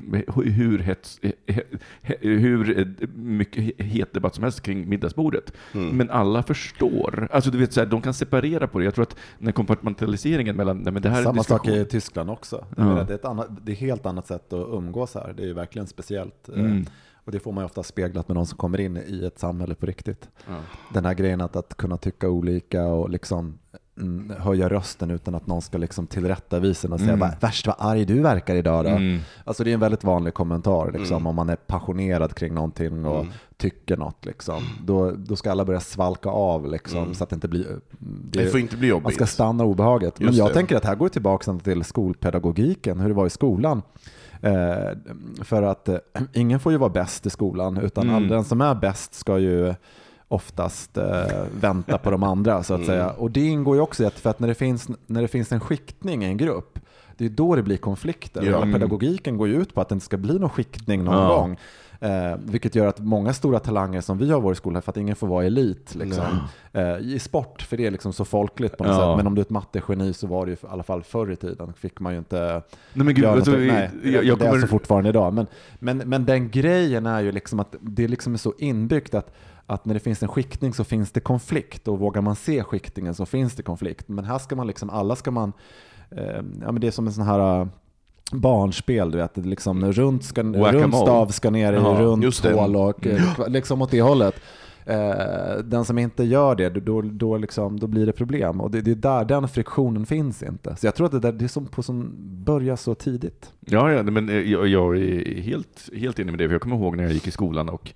[SPEAKER 1] hur, hets, he- he- hur eh, mycket het debatt som helst kring middagsbordet.
[SPEAKER 2] Mm.
[SPEAKER 1] Men alla förstår, alltså du vet, så här, de kan separera på det. Jag tror att den kompartmentaliseringen mellan, nej men det här
[SPEAKER 3] Samma sak i Tyskland också.
[SPEAKER 1] Ja.
[SPEAKER 3] Menar, det, är ett annat, det är helt annat sätt att umgås här. Det är ju verkligen speciellt. Eh,
[SPEAKER 1] Mm.
[SPEAKER 3] Och det får man ju ofta speglat med någon som kommer in i ett samhälle på riktigt.
[SPEAKER 1] Ja.
[SPEAKER 3] Den här grejen att, att kunna tycka olika och liksom mm, höja rösten utan att någon ska liksom tillrättavisa en och säga
[SPEAKER 1] Mm.
[SPEAKER 3] bara, värst vad arg du verkar idag då.
[SPEAKER 1] Mm.
[SPEAKER 3] Alltså det är en väldigt vanlig kommentar liksom,
[SPEAKER 2] Mm.
[SPEAKER 3] om man är passionerad kring någonting och
[SPEAKER 2] Mm.
[SPEAKER 3] tycker något. Liksom. Då, då ska alla börja svalka av liksom, så att det inte blir...
[SPEAKER 2] Det får inte bli
[SPEAKER 3] man
[SPEAKER 2] jobbigt.
[SPEAKER 3] ska stanna obehaget. Men
[SPEAKER 2] Just
[SPEAKER 3] jag
[SPEAKER 2] det.
[SPEAKER 3] tänker att här går det tillbaka till skolpedagogiken, hur det var i skolan. Eh, för att eh, *clears throat* ingen får ju vara bäst i skolan, utan
[SPEAKER 1] Mm.
[SPEAKER 3] all, den som är bäst ska ju oftast eh, vänta på de andra så att
[SPEAKER 2] Mm.
[SPEAKER 3] säga. Och det ingår ju också i att, för att när det, finns, när det finns en skiktning i en grupp, det är då det blir konflikter.
[SPEAKER 2] Ja.
[SPEAKER 1] Mm.
[SPEAKER 3] pedagogiken går ju ut på att det inte ska bli någon skiktning någon
[SPEAKER 1] Ja.
[SPEAKER 3] gång. Eh, vilket gör att många stora talanger som vi har i vår skola, för att ingen får vara elit liksom, eh, i sport, för det är liksom så folkligt på något
[SPEAKER 1] Ja.
[SPEAKER 3] sätt. Men om du är ett mattegeni så var det ju i alla fall förr i tiden, fick man ju inte
[SPEAKER 1] Nej men gud,
[SPEAKER 3] göra
[SPEAKER 1] du.
[SPEAKER 3] Nej,
[SPEAKER 1] jag, jag
[SPEAKER 3] det är
[SPEAKER 1] kommer...
[SPEAKER 3] alltså fortfarande idag. Men, men, men den grejen är ju liksom att det liksom är så inbyggt att att när det finns en skiktning så finns det konflikt och vågar man se skiktningen så finns det konflikt. Men här ska man liksom, alla ska man, eh, ja men det är som en sån här eh, barnspel, du vet, liksom runt, ska, runt stav ska ner i
[SPEAKER 1] Ja,
[SPEAKER 3] runt hål och eh, liksom åt det hållet. Eh, den som inte gör det, då, då, liksom, då blir det problem. Och det, det är där den friktionen finns inte. Så jag tror att det, där, det är som, på som börjar så tidigt.
[SPEAKER 1] Ja, ja men eh, jag, jag är helt, helt enig med det. För jag kommer ihåg när jag gick i skolan och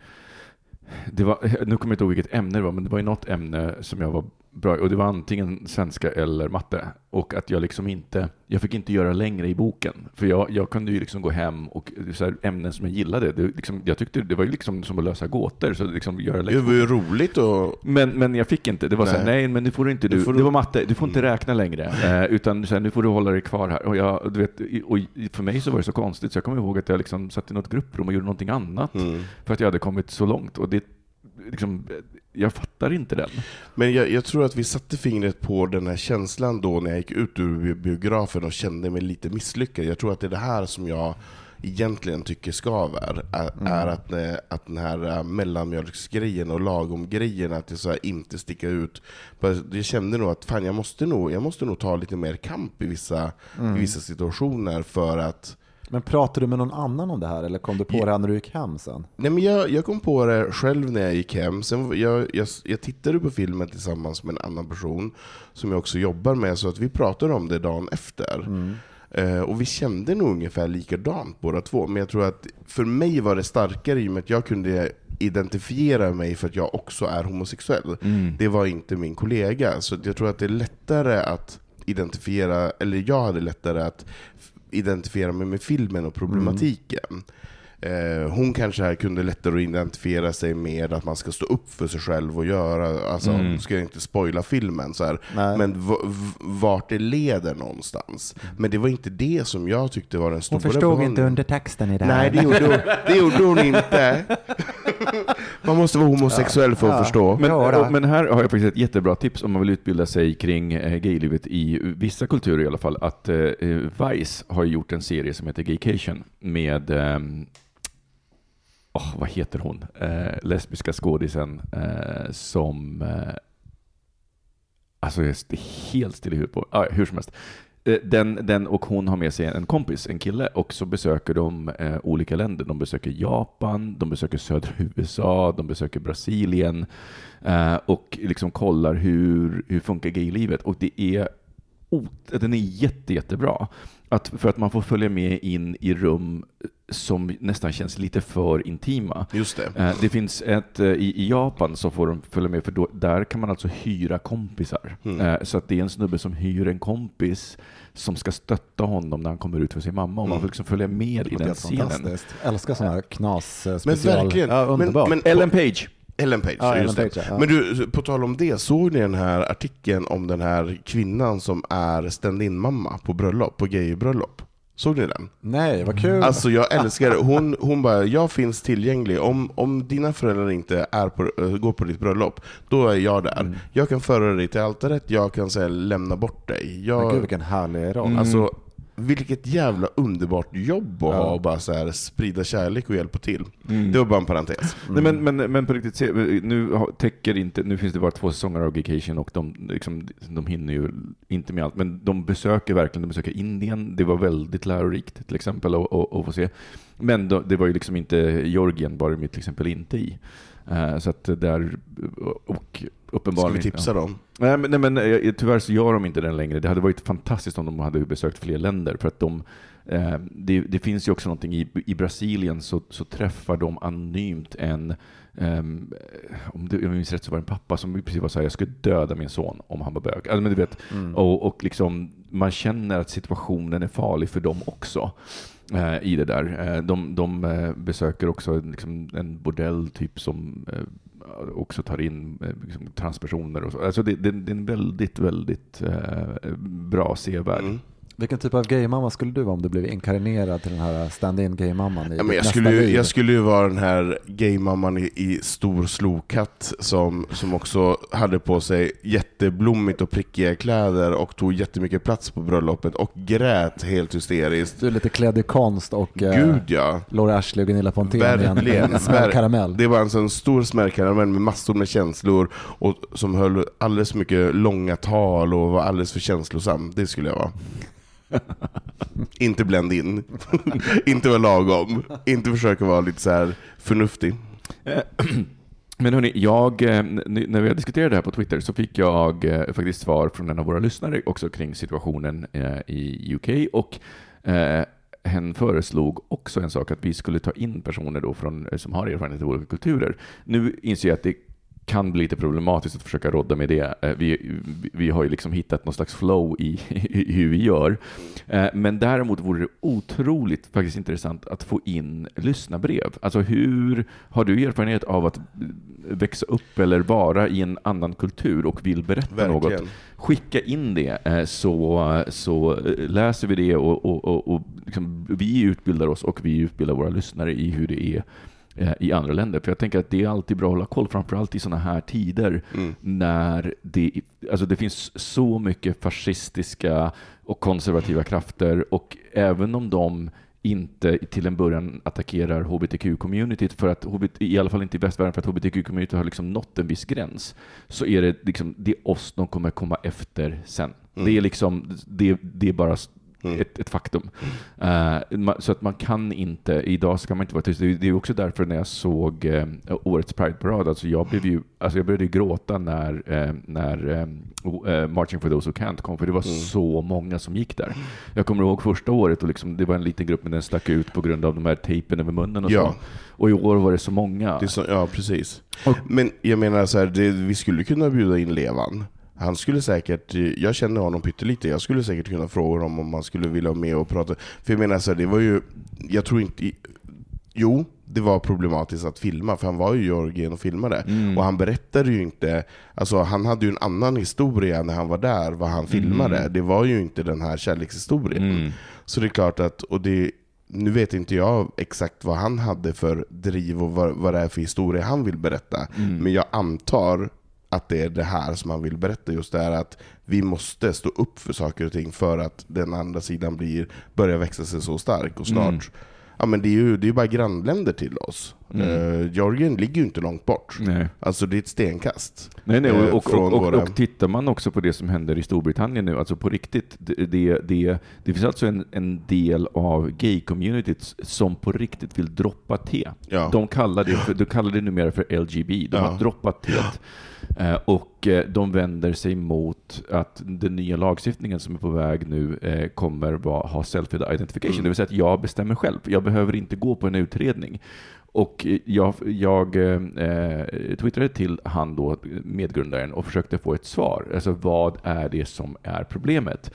[SPEAKER 1] det var, *laughs* nu kommer jag inte ihåg vilket ämne det var, men det var ju något ämne som jag var bra i, och det var antingen svenska eller matte. Och att jag liksom inte, jag fick inte göra längre i boken. För jag, jag kunde ju liksom gå hem och så här, ämnen som jag gillade, det, liksom, jag tyckte det var ju liksom som att lösa gåtor. Så liksom göra
[SPEAKER 2] Det var ju roligt och
[SPEAKER 1] men, men jag fick inte. Det var så här,
[SPEAKER 2] Nej.
[SPEAKER 1] nej, men nu får du inte du.
[SPEAKER 2] Får
[SPEAKER 1] Det
[SPEAKER 2] du-
[SPEAKER 1] var matte, du får inte räkna längre. Eh, utan så här, nu får du hålla dig kvar här. Och, jag, du vet, och för mig så var det så konstigt, så jag kommer ihåg att jag liksom satt i något grupprum och gjorde någonting annat.
[SPEAKER 2] Mm.
[SPEAKER 1] För att jag hade kommit så långt. Och det, liksom, jag fattar inte den.
[SPEAKER 2] Men jag, jag tror att vi satte fingret på den här känslan då när jag gick ut ur bi- biografen och kände mig lite misslyckad. Jag tror att det är det här som jag egentligen tycker skaver, är, är att, eh, att den här eh, mellanmjölksgrejen och lagom-grejen, att det så här inte sticka ut. Jag kände nog att fan, jag måste nog, jag måste nog ta lite mer kamp i vissa, i vissa situationer för att
[SPEAKER 3] Men pratade du med någon annan om det här eller kom du på det här när du gick hem sen?
[SPEAKER 2] Nej, men jag, jag kom på det själv när jag gick hem. Sen, jag, jag, jag tittade på filmen tillsammans med en annan person som jag också jobbar med, så att vi pratade om det dagen efter. Eh, och vi kände nog ungefär likadant båda två, men jag tror att för mig var det starkare i och med att jag kunde identifiera mig för att jag också är homosexuell. Det var inte min kollega, så jag tror att det är lättare att identifiera, eller jag hade lättare att identifiera mig med filmen och problematiken. Eh, hon kanske här kunde lättare identifiera sig med att man ska stå upp för sig själv och göra, alltså
[SPEAKER 1] Mm.
[SPEAKER 2] ska jag inte spoila filmen så här.
[SPEAKER 3] Nej.
[SPEAKER 2] men vart det leder någonstans. Men det var inte det som jag tyckte var den stora behållningen.
[SPEAKER 3] undertexten i det
[SPEAKER 2] Nej, det gjorde, hon, det gjorde hon inte. *laughs* Man måste vara homosexuell för att
[SPEAKER 3] Ja.
[SPEAKER 2] förstå.
[SPEAKER 1] Men,
[SPEAKER 3] Ja, då.
[SPEAKER 1] men här har jag faktiskt ett jättebra tips om man vill utbilda sig kring eh, gaylivet i vissa kulturer i alla fall. Att eh, Vice har gjort en serie som heter Gaycation med ehm, åh, vad heter hon? Eh, lesbiska skådisen eh, som eh, Alltså jag är helt still i huvudet på. Ah, hur som helst. Eh, den, den och hon har med sig en kompis, en kille, och så besöker de eh, olika länder. De besöker Japan, de besöker södra *laughs* USA, de besöker Brasilien eh, och liksom kollar hur, hur funkar gaylivet. Och det är, ot- den är jätte, jättebra. Att, för att man får följa med in i rum som nästan känns lite för intima.
[SPEAKER 2] Just det.
[SPEAKER 1] Eh, Det finns ett, eh, i, i Japan så får de följa med, för då, där kan man alltså hyra kompisar.
[SPEAKER 2] Mm.
[SPEAKER 1] Eh, Så att det är en snubbe som hyr en kompis som ska stötta honom när han kommer ut för sin mamma. Och man får liksom följa med i
[SPEAKER 3] Det
[SPEAKER 1] den scenen.
[SPEAKER 3] fantastiskt. Älskar sådana här knas eh,
[SPEAKER 2] Men
[SPEAKER 3] special.
[SPEAKER 2] verkligen.
[SPEAKER 3] Ja, underbart.
[SPEAKER 2] Men, men,
[SPEAKER 1] Ellen Page.
[SPEAKER 2] Ellen Page,
[SPEAKER 3] Ja,
[SPEAKER 2] just
[SPEAKER 3] Ellen
[SPEAKER 2] det.
[SPEAKER 3] Page, ja.
[SPEAKER 2] Men du, på tal om det, såg ni den här artikeln om den här kvinnan som är stand-in-mamma på bröllop, på gaybröllop? Såg ni den?
[SPEAKER 3] Nej, vad kul.
[SPEAKER 2] Alltså jag älskar det. Hon, hon bara, jag finns tillgänglig. Om, om dina föräldrar inte är på, äh, går på ditt bröllop, då är jag där.
[SPEAKER 3] Mm.
[SPEAKER 2] Jag kan föra dig till altaret, jag kan sen lämna bort dig.
[SPEAKER 3] Men
[SPEAKER 2] Jag,
[SPEAKER 3] gud vilken härlig roll.
[SPEAKER 2] Alltså, vilket jävla underbart jobb att
[SPEAKER 3] Ja.
[SPEAKER 2] ha och bara så här sprida kärlek och hjälpa till. Det var bara en parentes.
[SPEAKER 1] Nej, men, men, men på riktigt, se, nu, täcker inte, nu finns det bara två säsonger av Gaycation och de, liksom, de hinner ju inte med allt. Men de besöker verkligen, de besöker Indien. Det var väldigt lärorikt till exempel att få se. Men då, det var ju liksom inte Georgien var de till exempel inte i. Eh, så att där, och
[SPEAKER 2] Ska
[SPEAKER 1] uppenbarligen...
[SPEAKER 2] vi tipsa dem?
[SPEAKER 1] Nej, men, nej, men eh, tyvärr så gör de inte den längre. Det hade varit fantastiskt om de hade besökt fler länder. För att de, eh, det, det finns ju också någonting i, i Brasilien så, så träffar de anonymt en, ehm, om om jag minns rätt så var det en pappa som i princip var så här, jag skulle döda min son om han var bög. Alltså, men du vet, och, och liksom, man känner att situationen är farlig för dem också. Eh, I det där. Eh, de, de eh, besöker också liksom en bordell typ som också tar in liksom, transpersoner och så. Alltså det, det, det är en väldigt, väldigt bra sevärd.
[SPEAKER 2] Mm.
[SPEAKER 3] Vilken typ av gaymamma skulle du vara om du blev inkarnerad till den här stand-in gaymamman i
[SPEAKER 2] Ja, men jag, skulle, ju- jag skulle ju vara den här gaymamman i, i stor slokatt som, som också hade på sig jätteblommigt och prickiga kläder och tog jättemycket plats på bröllopet och grät helt hysteriskt.
[SPEAKER 3] Du är lite klädd i konst och eh,
[SPEAKER 2] Gud ja!
[SPEAKER 3] Laura Ashley och Gunilla Pontén i en-
[SPEAKER 2] Verkligen.
[SPEAKER 3] en smäll
[SPEAKER 2] Ver-
[SPEAKER 3] karamell.
[SPEAKER 2] Det var en sån stor smällkaramell med massor med känslor och som höll alldeles för mycket långa tal och var alldeles för känslosam. Det skulle jag vara. *laughs* inte blend in. *laughs* inte vara lagom. Inte försöka vara lite så här förnuftig.
[SPEAKER 1] Eh, *clears throat* men hörni, jag, eh, när vi diskuterade det här på Twitter så fick jag eh, faktiskt svar från en av våra lyssnare också kring situationen i UK och hen föreslog också en sak, att vi skulle ta in personer då från, som har erfarenhet av olika kulturer. Nu inser jag att det kan bli lite problematiskt att försöka rodda med det. Eh, Vi, vi- har ju liksom hittat någon slags flow i, *laughs* i hur vi gör. Eh, Men däremot vore det otroligt faktiskt intressant att få in lyssnarbrev. Alltså hur har du erfarenhet av att växa upp eller vara i en annan kultur och vill berätta något?
[SPEAKER 2] Verkligen.
[SPEAKER 1] Skicka in det eh, så, så läser vi det och, och, och, och liksom, vi utbildar oss och vi utbildar våra lyssnare i hur det är i andra länder. För jag tänker att det är alltid bra att hålla koll, framförallt i sådana här tider
[SPEAKER 2] Mm.
[SPEAKER 1] när det, alltså det finns så mycket fascistiska och konservativa krafter och även om de inte till en början attackerar hbtq-communityt för att, i alla fall inte i västvärlden, för att hbtq-communityt har liksom nått en viss gräns, så är det liksom, det är oss de kommer komma efter sen.
[SPEAKER 2] Mm.
[SPEAKER 1] Det är liksom, det, det är bara
[SPEAKER 2] Mm.
[SPEAKER 1] ett, ett faktum. Eh, ma- så att man kan inte, idag ska man inte vara tyst. Det är- också därför när jag såg eh, årets Pride-parad, alltså jag, blev ju, alltså jag började gråta när, eh, när Marching for those who can't kom, för det var
[SPEAKER 2] Mm.
[SPEAKER 1] så många som gick där. Jag kommer ihåg första året, och liksom, det var en liten grupp, men den stack ut på grund av de här tejpen över munnen och
[SPEAKER 2] Ja.
[SPEAKER 1] så. Och i år var det så många.
[SPEAKER 2] Det så, ja, precis.
[SPEAKER 1] Och-
[SPEAKER 2] Men jag menar så här, det, vi skulle kunna bjuda in Levan. Han skulle säkert, jag känner honom pyttelite, jag skulle säkert kunna fråga honom om han skulle vilja vara med och prata. För jag menar så här, det var ju, jag tror inte, jo, det var problematiskt att filma, för han var ju i Georgien och filmade.
[SPEAKER 1] Mm.
[SPEAKER 2] Och han berättade ju inte, alltså han hade ju en annan historia när han var där, vad han filmade. Det var ju inte den här kärlekshistorien.
[SPEAKER 1] Mm.
[SPEAKER 2] Så det är klart att, och det, nu vet inte jag exakt vad han hade för driv och vad, vad det är för historia han vill berätta.
[SPEAKER 1] Mm.
[SPEAKER 2] Men jag antar att det är det här som han vill berätta, just det här att vi måste stå upp för saker och ting för att den andra sidan blir, börjar växa sig så stark. Och snart,
[SPEAKER 1] Mm.
[SPEAKER 2] ja men det är ju det är bara grannländer till oss.
[SPEAKER 1] Mm.
[SPEAKER 2] Uh, Georgien ligger ju inte långt bort.
[SPEAKER 1] Nej.
[SPEAKER 2] Alltså det är ett stenkast.
[SPEAKER 1] Nej, nej,
[SPEAKER 2] eh,
[SPEAKER 1] och, och, och,
[SPEAKER 2] våra-
[SPEAKER 1] och tittar man också på det som händer i Storbritannien nu, alltså på riktigt, det, det, det, det finns alltså en, en del av gay-communityt som på riktigt vill droppa te.
[SPEAKER 2] Ja.
[SPEAKER 1] De kallar det, för, *gasps* de kallar det numera för LGB. De
[SPEAKER 2] Ja.
[SPEAKER 1] har droppat teet. Eh, *gasps* *gasps* och eh, de vänder sig mot att den nya lagstiftningen som är på väg nu eh, kommer ha self-identification,
[SPEAKER 2] Mm.
[SPEAKER 1] det vill säga att jag bestämmer själv. Jag behöver inte gå på en utredning. Och eh, jag, jag eh, twittrade till han då, medgrundaren, och försökte få ett svar. Alltså vad är det som är problemet?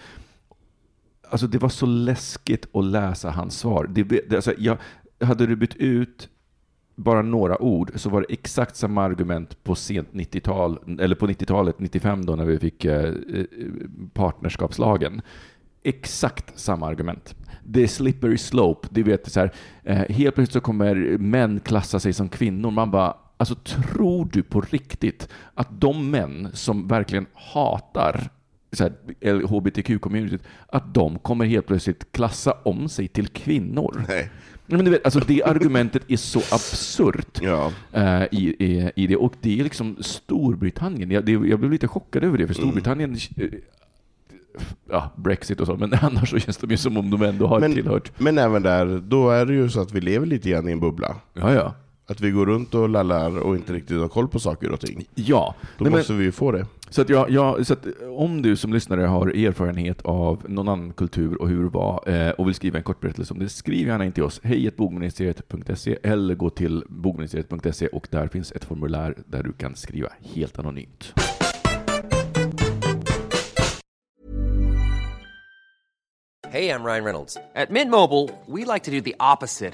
[SPEAKER 1] Alltså det var så läskigt att läsa hans svar. Det, det, alltså, jag, hade du bytt ut bara några ord så var det exakt samma argument på sent 90-tal, eller på 90-talet, 95 då när vi fick eh, eh, partnerskapslagen. Exakt samma argument. Det är slippery slope, det vet så här, eh, helt plötsligt så kommer män klassa sig som kvinnor. Man bara, alltså tror du på riktigt att de män som verkligen hatar hbtq-communityt, att de kommer helt plötsligt klassa om sig till kvinnor?
[SPEAKER 2] Nej.
[SPEAKER 1] Men du vet, alltså det argumentet är så absurt
[SPEAKER 2] Ja.
[SPEAKER 1] eh, i, i, i det. Och det är liksom Storbritannien. Jag, det, jag blev lite chockad över det, för Storbritannien, eh, ja, Brexit och så, men *laughs* annars så känns det ju som om de ändå har
[SPEAKER 2] Men-
[SPEAKER 1] tillhört.
[SPEAKER 2] Men även där, då är det ju så att vi lever lite grann i en bubbla.
[SPEAKER 1] Ja, ja.
[SPEAKER 2] Att vi går runt och lallar och inte riktigt har koll på saker och ting.
[SPEAKER 1] Ja,
[SPEAKER 2] Då
[SPEAKER 1] Nej, men-
[SPEAKER 2] måste vi ju få det.
[SPEAKER 1] Så, att jag, jag, så att om du som lyssnare har erfarenhet av någon annan kultur och hur det var eh, och vill skriva en kort berättelse om det, skriv gärna in till oss. Hej bogministeriet.se eller gå till bogministeriet.se och där finns ett formulär där du kan skriva helt anonymt.
[SPEAKER 4] Hey, I'm Ryan Reynolds. At Mint Mobile, we like to do the opposite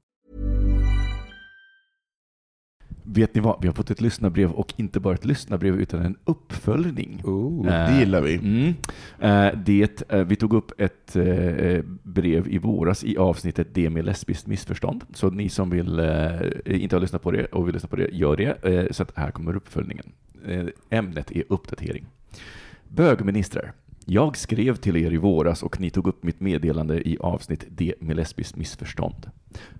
[SPEAKER 1] Vet ni vad? Vi har fått ett lyssnarbrev och inte bara ett lyssnarbrev utan en uppföljning.
[SPEAKER 3] Ooh.
[SPEAKER 2] Det gillar vi.
[SPEAKER 1] Mm. Eh, Det, eh, vi tog upp ett eh, brev i våras i avsnittet Det med lesbiskt missförstånd. Så ni som vill, eh, inte har lyssnat på det och vill lyssna på det, gör det. Eh, Så här kommer uppföljningen. Eh, Ämnet är uppdatering. Bögministrar. Jag skrev till er i våras och ni tog upp mitt meddelande i avsnitt D med lesbiskt missförstånd.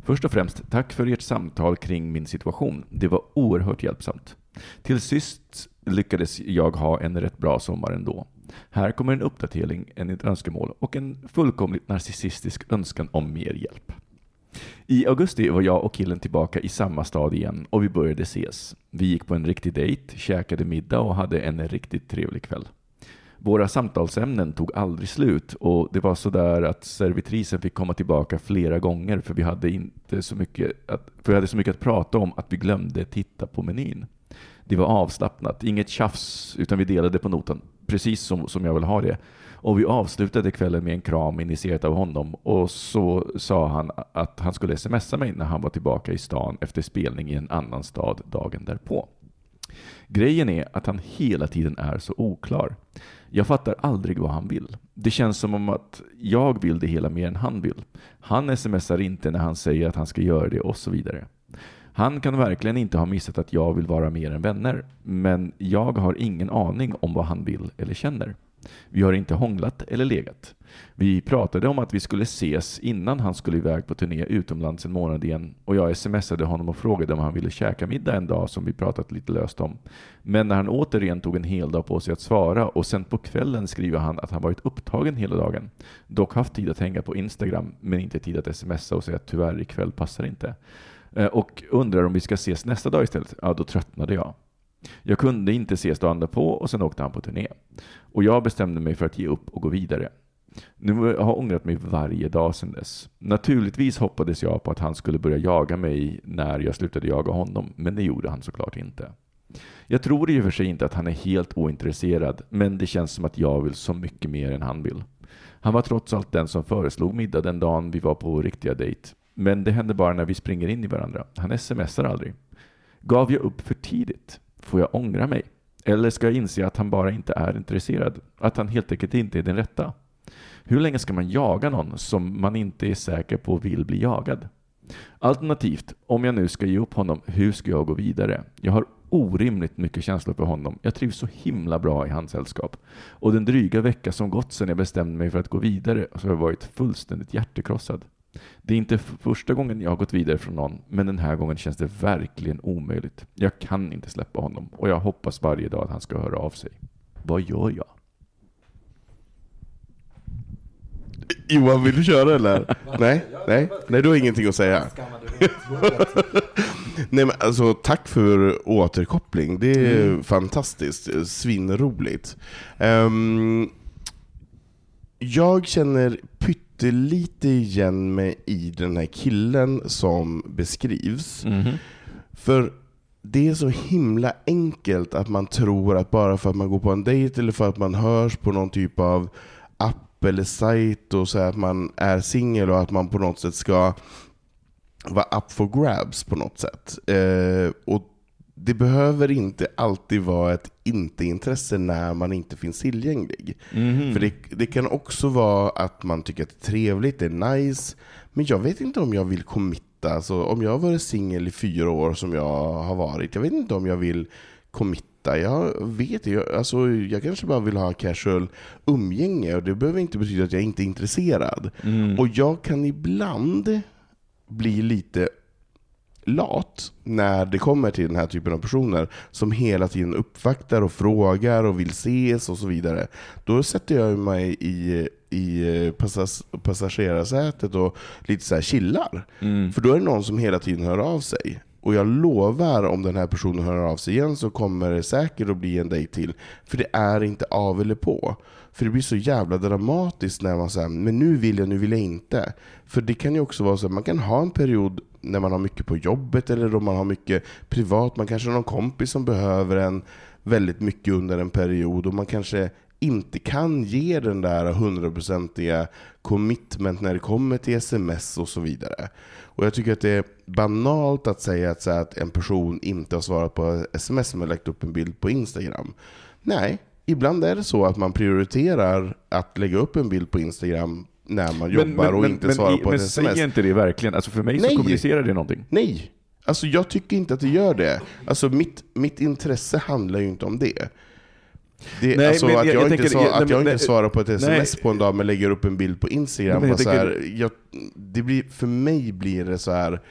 [SPEAKER 1] Först och främst, tack för ert samtal kring min situation. Det var oerhört hjälpsamt. Till sist lyckades jag ha en rätt bra sommar ändå. Här kommer en uppdatering, en ett önskemål och en fullkomligt narcissistisk önskan om mer hjälp. I augusti var jag och killen tillbaka i samma stad igen och vi började ses. Vi gick på en riktig dejt, käkade middag och hade en riktigt trevlig kväll. Våra samtalsämnen tog aldrig slut och det var så där att servitrisen fick komma tillbaka flera gånger för vi hade inte så mycket att, för vi hade så mycket att prata om att vi glömde titta på menyn. Det var avslappnat, inget tjafs, utan vi delade på notan, precis som, som jag vill ha det. Och vi avslutade kvällen med en kram initierat av honom och så sa han att han skulle smsa mig när han var tillbaka i stan efter spelning i en annan stad dagen därpå. Grejen är att han hela tiden är så oklar. Jag fattar aldrig vad han vill. Det känns som om att jag vill det hela mer än han vill. Han smsar inte när han säger att han ska göra det och så vidare. Han kan verkligen inte ha missat att jag vill vara mer än vänner, men jag har ingen aning om vad han vill eller känner. Vi har inte hånglat eller legat. Vi pratade om att vi skulle ses innan han skulle iväg på turné utomlands en månad igen och jag smsade honom och frågade om han ville käka middag en dag som vi pratat lite löst om. Men när han återigen tog en hel dag på sig att svara och sen på kvällen skriver han att han varit upptagen hela dagen. Dock haft tid att hänga på Instagram men inte tid att smsa och säga att tyvärr ikväll passar inte. Eh, och undrar om vi ska ses nästa dag istället. Ja, då tröttnade jag. Jag kunde inte ses dagen på och sen åkte han på turné. Och jag bestämde mig för att ge upp och gå vidare. Nu har jag ångrat mig varje dag sedan dess. Naturligtvis hoppades jag på att han skulle börja jaga mig när jag slutade jaga honom, men det gjorde han såklart inte. Jag tror i och för sig inte att han är helt ointresserad, men det känns som att jag vill så mycket mer än han vill. Han var trots allt den som föreslog middag den dagen vi var på riktiga dejt. Men det händer bara när vi springer in i varandra. Han smsar aldrig. Gav jag upp för tidigt? Får jag ångra mig? Eller ska jag inse att han bara inte är intresserad? Att han helt enkelt inte är den rätta? Hur länge ska man jaga någon som man inte är säker på vill bli jagad? Alternativt, om jag nu ska ge upp honom, hur ska jag gå vidare? Jag har orimligt mycket känslor för honom. Jag trivs så himla bra i hans sällskap. Och den dryga vecka som gått sedan jag bestämde mig för att gå vidare så har jag varit fullständigt hjärtekrossad. Det är inte första gången jag har gått vidare från någon, men den här gången känns det verkligen omöjligt. Jag kan inte släppa honom och jag hoppas varje dag att han ska höra av sig. Vad gör jag?
[SPEAKER 2] Johan, vill du köra eller? *laughs* nej, nej, nej, du har ingenting att säga. *laughs* nej, men alltså, tack för återkoppling. Det är fantastiskt. Svinroligt. Ehm, jag känner pytte pyttelite igen mig i den här killen som beskrivs.
[SPEAKER 1] Mhm.
[SPEAKER 2] För det är så himla enkelt att man tror att bara för att man går på en dejt eller för att man hörs på någon typ av app eller sajt och säger att man är singel och att man på något sätt ska vara up for grabs på något sätt. Eh, och det behöver inte alltid vara ett inte-intresse när man inte finns tillgänglig.
[SPEAKER 1] Mhm.
[SPEAKER 2] För det, det kan också vara att man tycker att det är trevligt, det är nice, men jag vet inte om jag vill committa. Alltså, om jag har varit singel i fyra år som jag har varit, jag vet inte om jag vill committa. Jag vet jag, alltså, jag kanske bara vill ha casual umgänge och det behöver inte betyda att jag inte är intresserad.
[SPEAKER 1] Mm.
[SPEAKER 2] Och jag kan ibland bli lite lat när det kommer till den här typen av personer som hela tiden uppvaktar och frågar och vill ses och så vidare. Då sätter jag mig i, i passas, passagerarsätet och lite så här chillar.
[SPEAKER 1] Mm.
[SPEAKER 2] För då är det någon som hela tiden hör av sig. Och jag lovar, om den här personen hör av sig igen så kommer det säkert att bli en dejt till. För det är inte av eller på. För det blir så jävla dramatiskt när man säger men nu vill jag, nu vill jag inte. För det kan ju också vara så att man kan ha en period när man har mycket på jobbet eller om man har mycket privat. Man kanske har någon kompis som behöver en väldigt mycket under en period och man kanske inte kan ge den där hundraprocentiga commitment när det kommer till sms och så vidare. Och jag tycker att det är banalt att säga att, så att en person inte har svarat på sms men lagt upp en bild på Instagram. Nej, ibland är det så att man prioriterar att lägga upp en bild på Instagram när man jobbar och inte svarar på
[SPEAKER 1] men
[SPEAKER 2] ett sms.
[SPEAKER 1] säger inte det verkligen? Alltså för mig så
[SPEAKER 2] Nej.
[SPEAKER 1] kommunicerar det någonting.
[SPEAKER 2] Nej, alltså jag tycker inte att det gör det. Alltså mitt, mitt intresse handlar ju inte om det. det
[SPEAKER 1] Nej,
[SPEAKER 2] alltså
[SPEAKER 1] men
[SPEAKER 2] att
[SPEAKER 1] jag-
[SPEAKER 2] jag,
[SPEAKER 1] jag
[SPEAKER 2] inte,
[SPEAKER 1] tänker-
[SPEAKER 2] svar,
[SPEAKER 1] jag- nej,
[SPEAKER 2] att jag
[SPEAKER 1] men-
[SPEAKER 2] inte
[SPEAKER 1] nej,
[SPEAKER 2] svarar på ett sms
[SPEAKER 1] nej.
[SPEAKER 2] på en dag men lägger upp en bild på Instagram.
[SPEAKER 1] Nej, men jag
[SPEAKER 2] så
[SPEAKER 1] tänker-
[SPEAKER 2] här, jag, det blir, för mig blir det så här.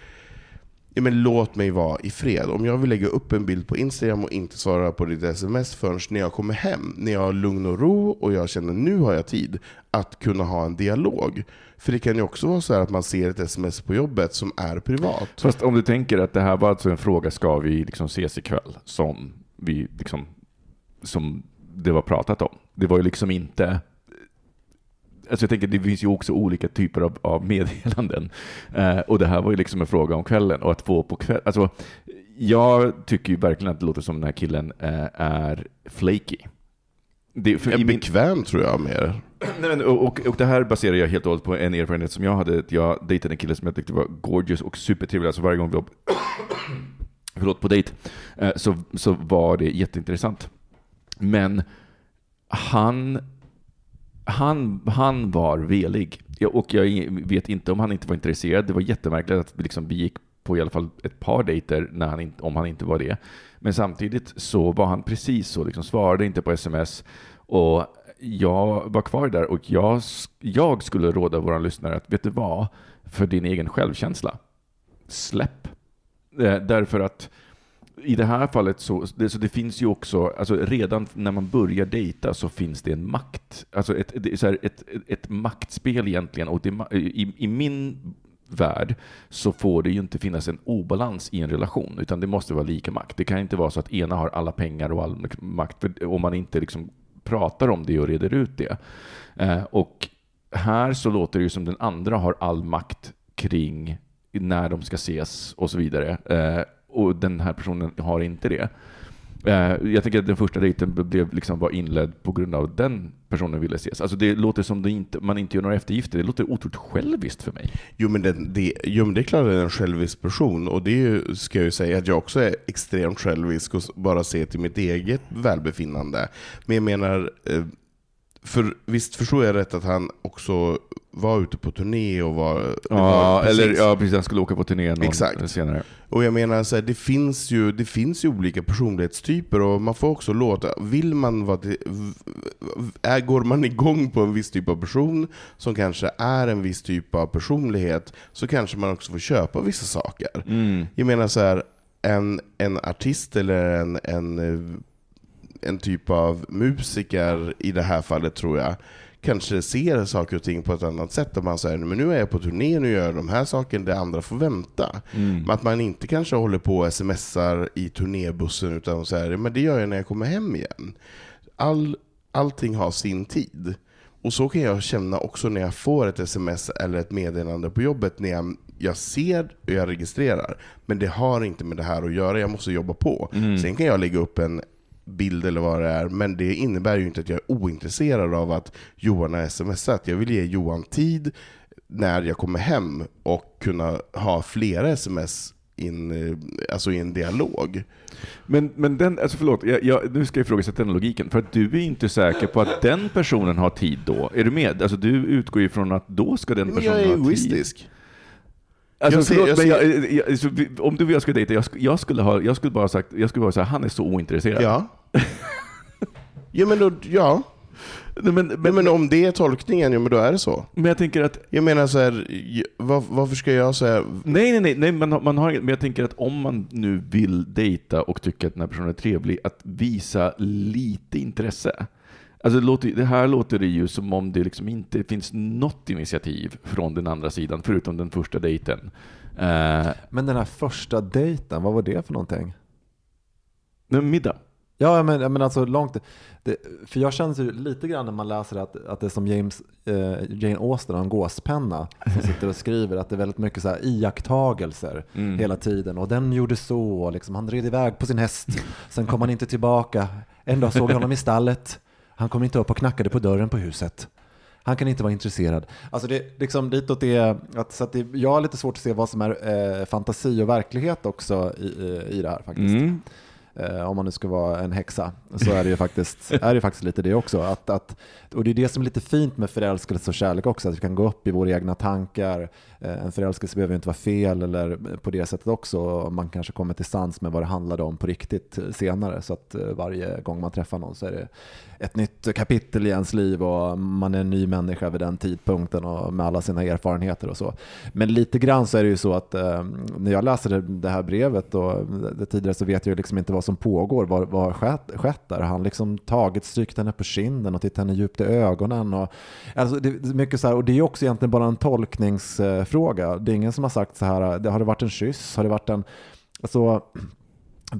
[SPEAKER 2] Ja, men låt mig vara i fred. Om jag vill lägga upp en bild på Instagram och inte svara på ditt sms förrän när jag kommer hem, när jag har lugn och ro och jag känner nu har jag tid att kunna ha en dialog. För det kan ju också vara så här att man ser ett sms på jobbet som är privat.
[SPEAKER 1] Fast om du tänker att det här var alltså en fråga, ska vi liksom ses ikväll? Som vi liksom, som det var pratat om. Det var ju liksom inte Alltså jag tänker, det finns ju också olika typer av, av meddelanden. Eh, och det här var ju liksom en fråga om kvällen och att få på kväll. Alltså, jag tycker ju verkligen att det låter som den här killen eh, är flaky. Det, för
[SPEAKER 2] Är
[SPEAKER 1] i min-
[SPEAKER 2] bekväm tror jag mer.
[SPEAKER 1] Nej, men, och, och, och det här baserar jag helt och hållet på en erfarenhet som jag hade. Jag dejtade en kille som jag tyckte var gorgeous och supertrevlig. Alltså varje gång vi var *coughs* förlåt, på dejt eh, så, så var det jätteintressant. Men han, han, han var velig. Jag- Och jag vet inte om han inte var intresserad. Det var jättemärkligt att vi liksom, vi gick på i alla fall ett par dejter när han inte, om han inte var det. Men samtidigt så var han precis så, liksom, svarade inte på sms. Och jag var kvar där och jag, jag skulle råda våra lyssnare att, vet du vad? För din egen självkänsla, släpp. Eh, därför att i det här fallet så, det, så det finns ju också, alltså redan när man börjar dejta så finns det en makt, alltså ett, det är så här, ett, ett, ett maktspel egentligen. Och det, i, i min värld så får det ju inte finnas en obalans i en relation, utan det måste vara lika makt. Det kan inte vara så att ena har alla pengar och all makt, för om man inte liksom pratar om det och reder ut det. Eh, och här så låter det ju som den andra har all makt kring när de ska ses och så vidare. Eh, och den här personen har inte det. Eh, jag tänker att den första dejten blev liksom var inledd på grund av att den personen ville ses. Alltså det låter som det inte, man inte gör några eftergifter. Det låter otroligt själviskt för mig.
[SPEAKER 2] Jo men, det, det, jo men det är klart att det är en självisk person och det är ju, ska jag ju säga att jag också är extremt självisk och bara ser till mitt eget välbefinnande. Men jag menar, eh, för visst förstår jag rätt att han också var ute på turné och var...
[SPEAKER 1] Ja,
[SPEAKER 2] var
[SPEAKER 1] eller ja, precis. Han skulle åka på turné någon
[SPEAKER 2] Exakt.
[SPEAKER 1] senare.
[SPEAKER 2] Och jag menar, så här, det, finns ju, det finns ju olika personlighetstyper och man får också låta, vill man vara är, går man igång på en viss typ av person som kanske är en viss typ av personlighet så kanske man också får köpa vissa saker.
[SPEAKER 1] Mm.
[SPEAKER 2] Jag menar så här, en, en artist eller en, en, eh, en typ av musiker i det här fallet tror jag, kanske ser saker och ting på ett annat sätt. Där man säger men nu är jag på turné, nu gör jag de här sakerna, det andra får vänta.
[SPEAKER 1] Mm.
[SPEAKER 2] Men att man inte kanske håller på och smsar i turnébussen utan säger men det gör jag när jag kommer hem igen. All, allting har sin tid. Och så kan jag känna också när jag får ett sms eller ett meddelande på jobbet, när jag, jag ser och jag registrerar, men det har inte med det här att göra, jag måste jobba på.
[SPEAKER 1] Mm.
[SPEAKER 2] Sen kan jag lägga upp en bild eller vad det är, men det innebär ju inte att jag är ointresserad av att Johan har smsat. Jag vill ge Johan tid när jag kommer hem och kunna ha flera sms in, eh, alltså i en dialog.
[SPEAKER 1] Men, men den, alltså förlåt, jag, jag, nu ska jag ifrågasätta den logiken. För att du är inte säker på att den personen har tid då. Är du med? Alltså du utgår ju från att då ska den personen
[SPEAKER 2] jag är
[SPEAKER 1] ha tid.
[SPEAKER 2] egoistisk.
[SPEAKER 1] Alltså,
[SPEAKER 2] Jag ser-
[SPEAKER 1] förlåt,
[SPEAKER 2] jag
[SPEAKER 1] men
[SPEAKER 2] ser-
[SPEAKER 1] jag, jag, så vi- om du och jag skulle dejta, jag, jag skulle ha, jag skulle bara sagt, jag skulle bara säga, han är så ointresserad.
[SPEAKER 2] Ja. *laughs* ja, men då, ja.
[SPEAKER 1] Nej, men,
[SPEAKER 2] Men, men om det är tolkningen, ja men då är det så.
[SPEAKER 1] men jag tänker att,
[SPEAKER 2] Jag menar så här, var, varför ska jag säga...
[SPEAKER 1] nej, nej, nej, nej man, man har men jag tänker att om man nu vill dejta och tycker att den här personen är trevlig, att visa lite intresse. Alltså det, låter, det här låter det ju som om det liksom inte finns något initiativ från den andra sidan, förutom den första dejten. Eh,
[SPEAKER 3] Men den här första dejten, vad var det för någonting?
[SPEAKER 1] men middag.
[SPEAKER 3] Ja, men, men alltså långt. Det, för jag känner ju lite grann när man läser att, att det är som James, eh, Jane Austen har en gåspenna som sitter och skriver att det är väldigt mycket så här iakttagelser
[SPEAKER 1] Mm.
[SPEAKER 3] hela tiden. Och den gjorde så, liksom, han red iväg på sin häst. Sen kom han inte tillbaka. En dag såg jag honom i stallet. Han kom inte upp och knackade på dörren på huset. Han kan inte vara intresserad. Alltså det liksom ditåt är, att, så att det, jag har lite svårt att se vad som är eh, fantasi och verklighet också i, i, i det här faktiskt.
[SPEAKER 1] Mm.
[SPEAKER 3] Eh, om man nu ska vara en häxa, så är det ju *laughs* faktiskt, är det faktiskt lite det också. Att, att, och det är det som är lite fint med förälskelse och kärlek också, att vi kan gå upp i våra egna tankar. Eh, en förälskelse behöver inte vara fel eller på det sättet också. Man kanske kommer till sans med vad det handlade om på riktigt eh, senare. Så att eh, varje gång man träffar någon så är det ett nytt kapitel i ens liv och man är en ny människa vid den tidpunkten och med alla sina erfarenheter och så. Men lite grann så är det ju så att eh, när jag läser det, här brevet och det tidigare så vet jag ju liksom inte vad som pågår, vad, vad har skett, skett där. Han liksom tagit, strykt henne på kinden och tittat henne djupt i ögonen? Och, alltså det, är mycket så här, och det är också egentligen bara en tolknings fråga. Det är ingen som har sagt så här, har det varit en kyss? Har det varit en... Alltså,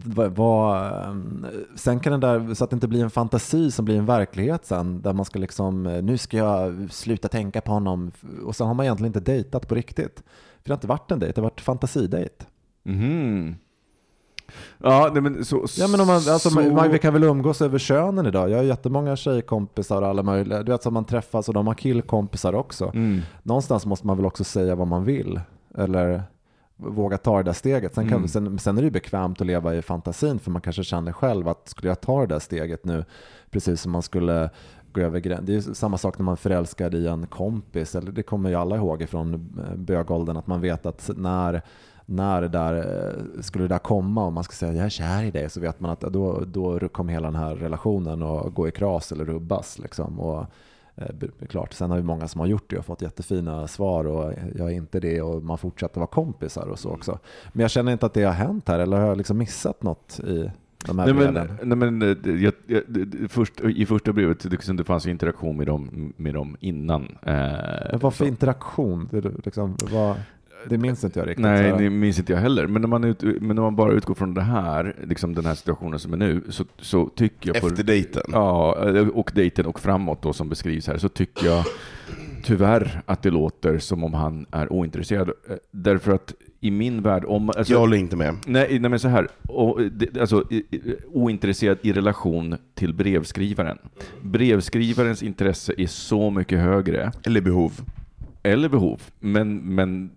[SPEAKER 3] vad, eh, sen kan det där, så att det inte blir en fantasi som blir en verklighet sen, där man ska liksom, eh, nu ska jag sluta tänka på honom, och sen har man egentligen inte dejtat på riktigt. För det har inte varit en dejt, det har varit fantasidejt.
[SPEAKER 1] Mm. Ja, nej, men så...
[SPEAKER 3] Ja men om man, alltså,
[SPEAKER 1] så...
[SPEAKER 3] man, vi kan väl umgås över könen idag. Jag har jättemånga tjejkompisar och alla möjliga. Du vet som man träffas och de har killkompisar också.
[SPEAKER 1] Mm.
[SPEAKER 3] Någonstans måste man väl också säga vad man vill. Eller våga ta det där steget. Sen, kan,
[SPEAKER 1] Mm.
[SPEAKER 3] sen, sen är det ju bekvämt att leva i fantasin för man kanske känner själv att skulle jag ta det där steget nu, precis som man skulle gå över gränsen. Det är ju samma sak när man är förälskad i en kompis, eller det kommer ju alla ihåg ifrån eh, bögåldern, att man vet att när när det där, eh, skulle det där komma och man ska säga jag är kär i dig så vet man att då, då kommer hela den här relationen att gå i kras eller rubbas. Liksom. Och, eh, klart, sen har vi många som har gjort det och fått jättefina svar och jag är inte det och man fortsätter vara kompisar och så också. Men jag känner inte att det har hänt här eller har jag liksom missat något i de här
[SPEAKER 1] Nej
[SPEAKER 3] breven?
[SPEAKER 1] nej, men eh, jag, jag, först, i första brevet, liksom, det fanns interaktion med dem, med dem innan. Eh,
[SPEAKER 3] Men vad för
[SPEAKER 1] så-
[SPEAKER 3] interaktion? Det, liksom, vad, det minns inte jag riktigt.
[SPEAKER 1] Nej, det minns inte jag heller. Men när man, ut, men när man bara utgår från det här, liksom den här situationen som är nu, så, så tycker jag...
[SPEAKER 2] Efter dejten?
[SPEAKER 1] Ja, och dejten och framåt då som beskrivs här, så tycker jag tyvärr att det låter som om han är ointresserad. Eh, Därför att i min värld, om... Alltså,
[SPEAKER 2] Jag håller inte med.
[SPEAKER 1] Nej, nej men så här. Och, det, alltså, ointresserad i relation till brevskrivaren. Brevskrivarens intresse är så mycket högre.
[SPEAKER 2] Eller behov.
[SPEAKER 1] Eller behov. Men, men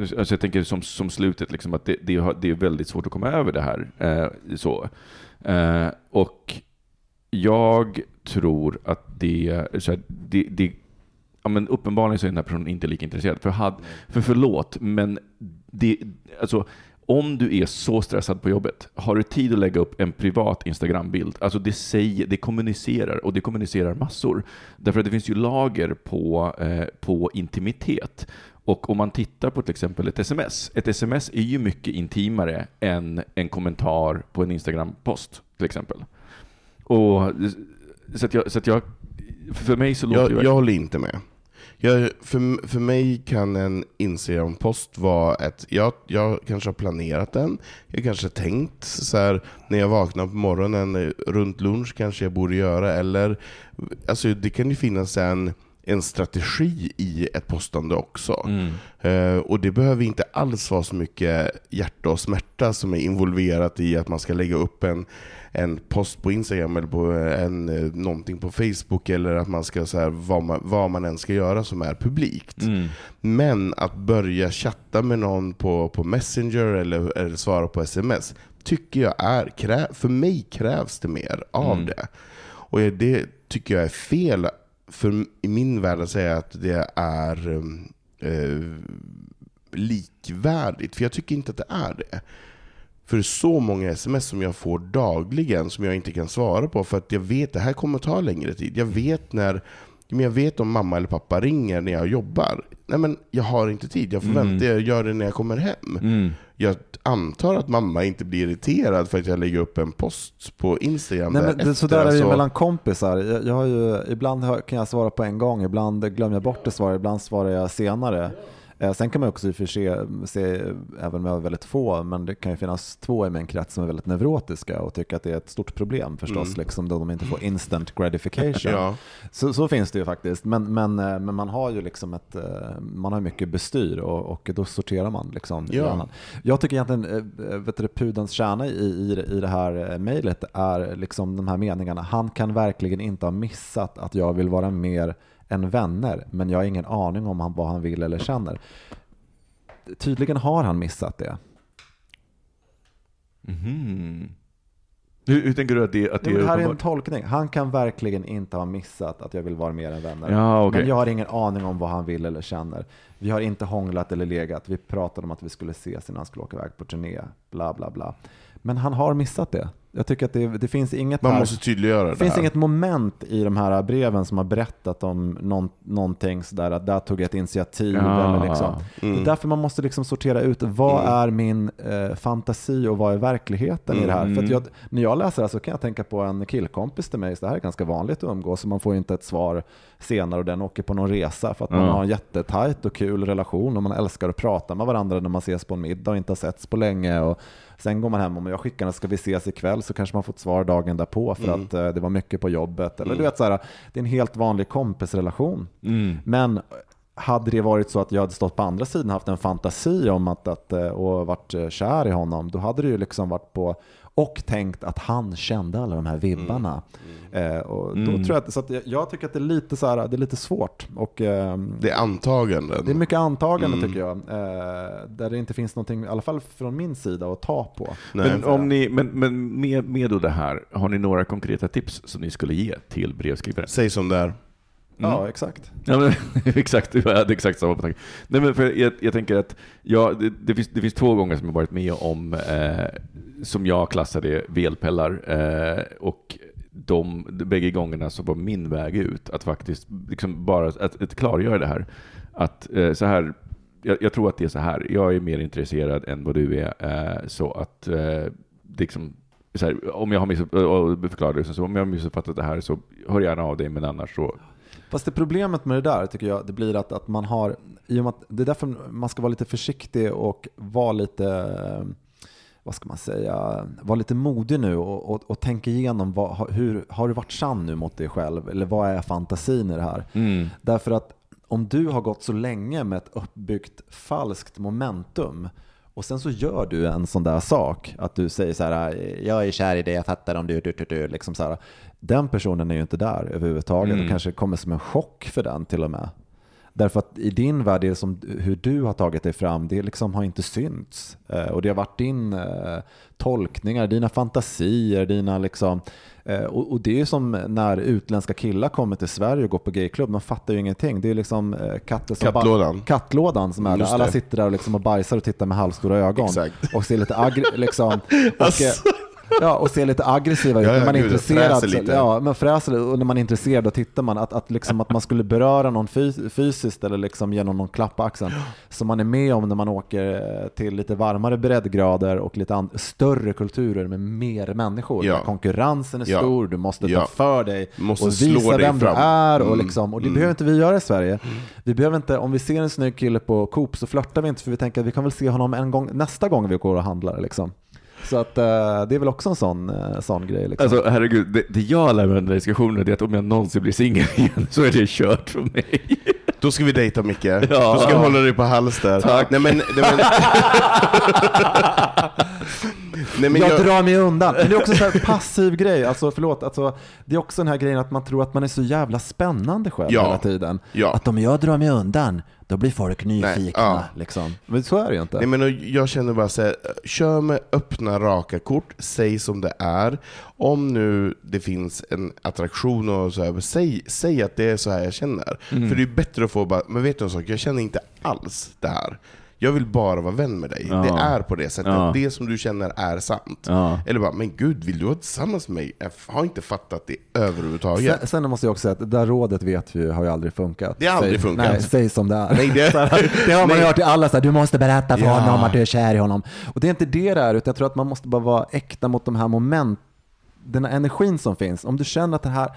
[SPEAKER 1] alltså jag tänker som, som slutet, liksom, att det, det, det är väldigt svårt att komma över det här. Eh, så. Eh, och jag tror att det, så här, det, det ja, men uppenbarligen så är den här personen inte lika intresserad. För, had, för förlåt, men det, alltså, om du är så stressad på jobbet, har du tid att lägga upp en privat Instagram-bild? Alltså det, säger, det kommunicerar, och det kommunicerar massor. Därför att det finns ju lager på, eh, på intimitet. Och om man tittar på till exempel ett sms, ett sms är ju mycket intimare än en kommentar på en Instagram-post till exempel. Och, så att jag, så att jag, för mig så låter
[SPEAKER 2] Jag,
[SPEAKER 1] det
[SPEAKER 2] jag håller inte med. Jag, för, för mig kan en Instagram-post vara ett... Jag, jag kanske har planerat den, jag kanske har tänkt så här, när jag vaknar på morgonen, eh, runt lunch kanske jag borde göra, eller... Alltså det kan ju finnas en en strategi i ett postande också.
[SPEAKER 1] Mm.
[SPEAKER 2] Eh, och det behöver inte alls vara så mycket hjärta och smärta som är involverat i att man ska lägga upp en, en post på Instagram eller på en, eh, någonting på Facebook eller att man ska så här, vad, man, vad man än ska göra som är publikt.
[SPEAKER 1] Mm.
[SPEAKER 2] Men att börja chatta med någon på, på Messenger eller, eller svara på sms tycker jag är, krä, för mig krävs det mer av
[SPEAKER 1] Mm.
[SPEAKER 2] det. Och det tycker jag är fel för i min värld att säga att det är um, eh, likvärdigt, för jag tycker inte att det är det. För det är så många sms som jag får dagligen som jag inte kan svara på för att jag vet att det här kommer ta längre tid. Jag vet när men jag vet om mamma eller pappa ringer när jag jobbar. Nej men jag har inte tid, jag får
[SPEAKER 1] Mm.
[SPEAKER 2] vänta, jag gör det när jag kommer hem.
[SPEAKER 1] Mm.
[SPEAKER 2] Jag antar att mamma inte blir irriterad för att jag lägger upp en post på Instagram
[SPEAKER 3] Nej, men det,
[SPEAKER 2] därefter.
[SPEAKER 3] så där är det ju
[SPEAKER 2] Alltså-
[SPEAKER 3] mellan kompisar. Jag, jag har ju, ibland kan jag svara på en gång, ibland glömmer jag bort det svaret, ibland svarar jag senare. Eh, sen kan man också i och för sig se, även om jag har väldigt få, men det kan ju finnas två i min krets som är väldigt neurotiska och tycker att det är ett stort problem förstås,
[SPEAKER 2] Mm.
[SPEAKER 3] liksom, då de inte får instant gratification. *laughs*
[SPEAKER 2] Ja.
[SPEAKER 3] Så, så finns det ju faktiskt, men, men, eh, men man har ju liksom ett, eh, man har mycket bestyr och, och då sorterar man. Liksom
[SPEAKER 2] Ja.
[SPEAKER 3] Jag tycker egentligen, vet du, pudelns kärna i, i, i det här mejlet är liksom de här meningarna. Han kan verkligen inte ha missat att jag vill vara mer än vänner, men jag har ingen aning om han, vad han vill eller känner. Tydligen har han missat det.
[SPEAKER 1] Mhm. Hur, hur tänker du att det, att det
[SPEAKER 3] Det,
[SPEAKER 1] är
[SPEAKER 3] här är en tolkning. Han kan verkligen inte ha missat att jag vill vara mer än vänner.
[SPEAKER 1] Ja, okej.
[SPEAKER 3] Men jag har ingen aning om vad han vill eller känner. Vi har inte hånglat eller legat. Vi pratade om att vi skulle ses innan han skulle åka iväg på turné. Bla, bla, bla. Men han har missat det. Jag tycker att det, det finns inget
[SPEAKER 2] Man
[SPEAKER 3] här-
[SPEAKER 2] måste tydliggöra
[SPEAKER 3] det
[SPEAKER 2] det
[SPEAKER 3] finns
[SPEAKER 2] här.
[SPEAKER 3] inget moment i de här breven som har berättat om någon, någonting sådär att där tog jag ett initiativ.
[SPEAKER 1] Ja.
[SPEAKER 3] Eller liksom. Det är
[SPEAKER 2] Mm.
[SPEAKER 3] därför man måste liksom sortera ut vad
[SPEAKER 2] Mm.
[SPEAKER 3] är min eh, fantasi och vad är verkligheten i det här.
[SPEAKER 1] Mm.
[SPEAKER 3] För att jag, när jag läser det här så kan jag tänka på en killkompis till mig, så det här är ganska vanligt att umgås, så man får inte ett svar senare och den åker på någon resa för att man har en jättetajt och kul relation och man älskar att prata med varandra när man ses på en middag och inte har setts på länge. Och sen går man hem och jag skickar en ska vi ses ikväll så kanske man får ett svar dagen därpå för
[SPEAKER 2] Mm.
[SPEAKER 3] att eh, det var mycket på jobbet. Eller du vet så här, det är en helt vanlig kompisrelation.
[SPEAKER 1] Mm.
[SPEAKER 3] Men hade det varit så att jag hade stått på andra sidan och haft en fantasi om att, att eh, och varit eh, kär i honom, då hade det ju liksom varit på och tänkt att han kände alla de här vibbarna. Eh, och då
[SPEAKER 1] Mm.
[SPEAKER 3] tror jag, att, så att jag, tycker att det är lite, så här, det är lite svårt. Och, ehm,
[SPEAKER 2] Det är antaganden.
[SPEAKER 3] det är mycket antagande
[SPEAKER 2] Mm.
[SPEAKER 3] tycker jag. Eh, där det inte finns någonting, i alla fall från min sida, att ta på.
[SPEAKER 2] Nej.
[SPEAKER 1] Men, om ni, men, men med, med då det här, har ni några konkreta tips som ni skulle ge till brevskrivaren?
[SPEAKER 2] Säg som det är.
[SPEAKER 1] Mm.
[SPEAKER 3] Ja, exakt.
[SPEAKER 1] Ja, men, *laughs* exakt, jag hade exakt samma tanke. Nej, men för jag, jag tänker att ja, det, det, finns, det finns två gånger som jag varit med om eh, som jag klassade velpellar eh, och de, de bägge gångerna så var min väg ut att faktiskt liksom bara att, att klargöra det här. Att eh, så här, jag, jag tror att det är så här, jag är mer intresserad än vad du är, eh, så att liksom, här, om jag har missuppfattat det här så hör gärna av dig, men annars så
[SPEAKER 3] Fast det problemet med det där tycker jag, det blir att, att man har, i och med att det är därför man ska vara lite försiktig och vara lite, vad ska man säga, vara lite modig nu och, och, och tänka igenom vad, hur, har du varit sann nu mot dig själv? Eller vad är fantasin i det här?
[SPEAKER 1] Mm.
[SPEAKER 3] Därför att om du har gått så länge med ett uppbyggt falskt momentum och sen så gör du en sån där sak, att du säger så här, jag är kär i dig, jag fattar om du, du, du, du liksom så här. Den personen är ju inte där överhuvudtaget
[SPEAKER 1] Mm.
[SPEAKER 3] och kanske kommer som en chock för den till och med. Därför att i din värld, det som, hur du har tagit dig fram, det liksom har inte synts. Eh, och det har varit din eh, tolkningar, dina fantasier, dina liksom... Eh, och, och det är ju som när utländska killar kommer till Sverige och går på gayklubb, de fattar ju ingenting. Det är liksom eh, katter som
[SPEAKER 2] Kattlådan.
[SPEAKER 3] kattlådan som är där. Alla
[SPEAKER 2] det.
[SPEAKER 3] sitter där och, liksom och bajsar och tittar med halvstora ögon.
[SPEAKER 2] Exakt.
[SPEAKER 3] Och ser lite aggr... liksom. *laughs* Och,
[SPEAKER 2] Alltså.
[SPEAKER 3] Ja, och ser lite aggressiva ut.
[SPEAKER 2] Ja, ja,
[SPEAKER 3] när man är
[SPEAKER 2] gud,
[SPEAKER 3] intresserad,
[SPEAKER 2] lite.
[SPEAKER 3] Ja, men fräser och när man är intresserad då tittar man att, att, liksom, att man skulle beröra någon fys- fysiskt eller liksom genom någon klapp på axeln som man är med om när man åker eh, till lite varmare breddgrader och lite större kulturer med mer människor.
[SPEAKER 2] Ja.
[SPEAKER 3] Där konkurrensen är stor, du måste ta för dig
[SPEAKER 2] måste
[SPEAKER 3] och visa vem
[SPEAKER 2] fram.
[SPEAKER 3] du är. Och,
[SPEAKER 2] Mm.
[SPEAKER 3] liksom, och det
[SPEAKER 2] Mm.
[SPEAKER 3] behöver inte vi göra i Sverige. Vi behöver inte, om vi ser en snygg kille på Coop så flörtar vi inte för vi tänker att vi kan väl se honom en gång, nästa gång vi går och handlar. Liksom. Så att, eh, det är väl också en sån, eh, sån grej. Liksom.
[SPEAKER 1] Alltså herregud, det, det jag lär mig av den diskussionen är att om jag någonsin blir singel *laughs* igen så är det kört för mig.
[SPEAKER 2] Då ska vi dejta Micke.
[SPEAKER 1] Ja.
[SPEAKER 2] Då ska jag hålla dig på halster.
[SPEAKER 1] Tack.
[SPEAKER 2] Nej men... Nej, men... *laughs* Nej, men
[SPEAKER 3] jag,
[SPEAKER 2] jag...
[SPEAKER 3] drar mig undan. Men det är också en sån här passiv grej. Alltså, förlåt, alltså, det är också den här grejen att man tror att man är så jävla spännande själv
[SPEAKER 2] Ja.
[SPEAKER 3] hela tiden.
[SPEAKER 2] Ja.
[SPEAKER 3] Att om jag drar mig undan, då blir folk nyfikna.
[SPEAKER 2] ja.
[SPEAKER 3] Liksom. Men så är det ju inte.
[SPEAKER 2] Nej, men jag känner bara så här, kör med öppna raka kort, säg som det är. Om nu det finns en attraktion och så här, säg, säg att det är så här jag känner.
[SPEAKER 1] Mm.
[SPEAKER 2] För det är bättre att få bara, men vet du en sak, jag känner inte alls det här. Jag vill bara vara vän med dig.
[SPEAKER 1] Ja.
[SPEAKER 2] Det är på det sättet.
[SPEAKER 1] Ja.
[SPEAKER 2] Det som du känner är sant.
[SPEAKER 1] Ja.
[SPEAKER 2] Eller bara, men gud, vill du vara tillsammans med mig? Jag har inte fattat det överhuvudtaget.
[SPEAKER 3] Sen, sen måste jag också säga att det där rådet vet vi ju har ju aldrig funkat.
[SPEAKER 2] Det har aldrig
[SPEAKER 3] säg,
[SPEAKER 2] funkat.
[SPEAKER 3] Nej, säg som det är.
[SPEAKER 2] Nej, det- *laughs*
[SPEAKER 3] det har man
[SPEAKER 2] Nej.
[SPEAKER 3] hört i alla, så här, du måste berätta för honom att du är kär i honom. Och det är inte det det är, utan jag tror att man måste bara vara äkta mot de här moment den här energin som finns, om du känner att det här,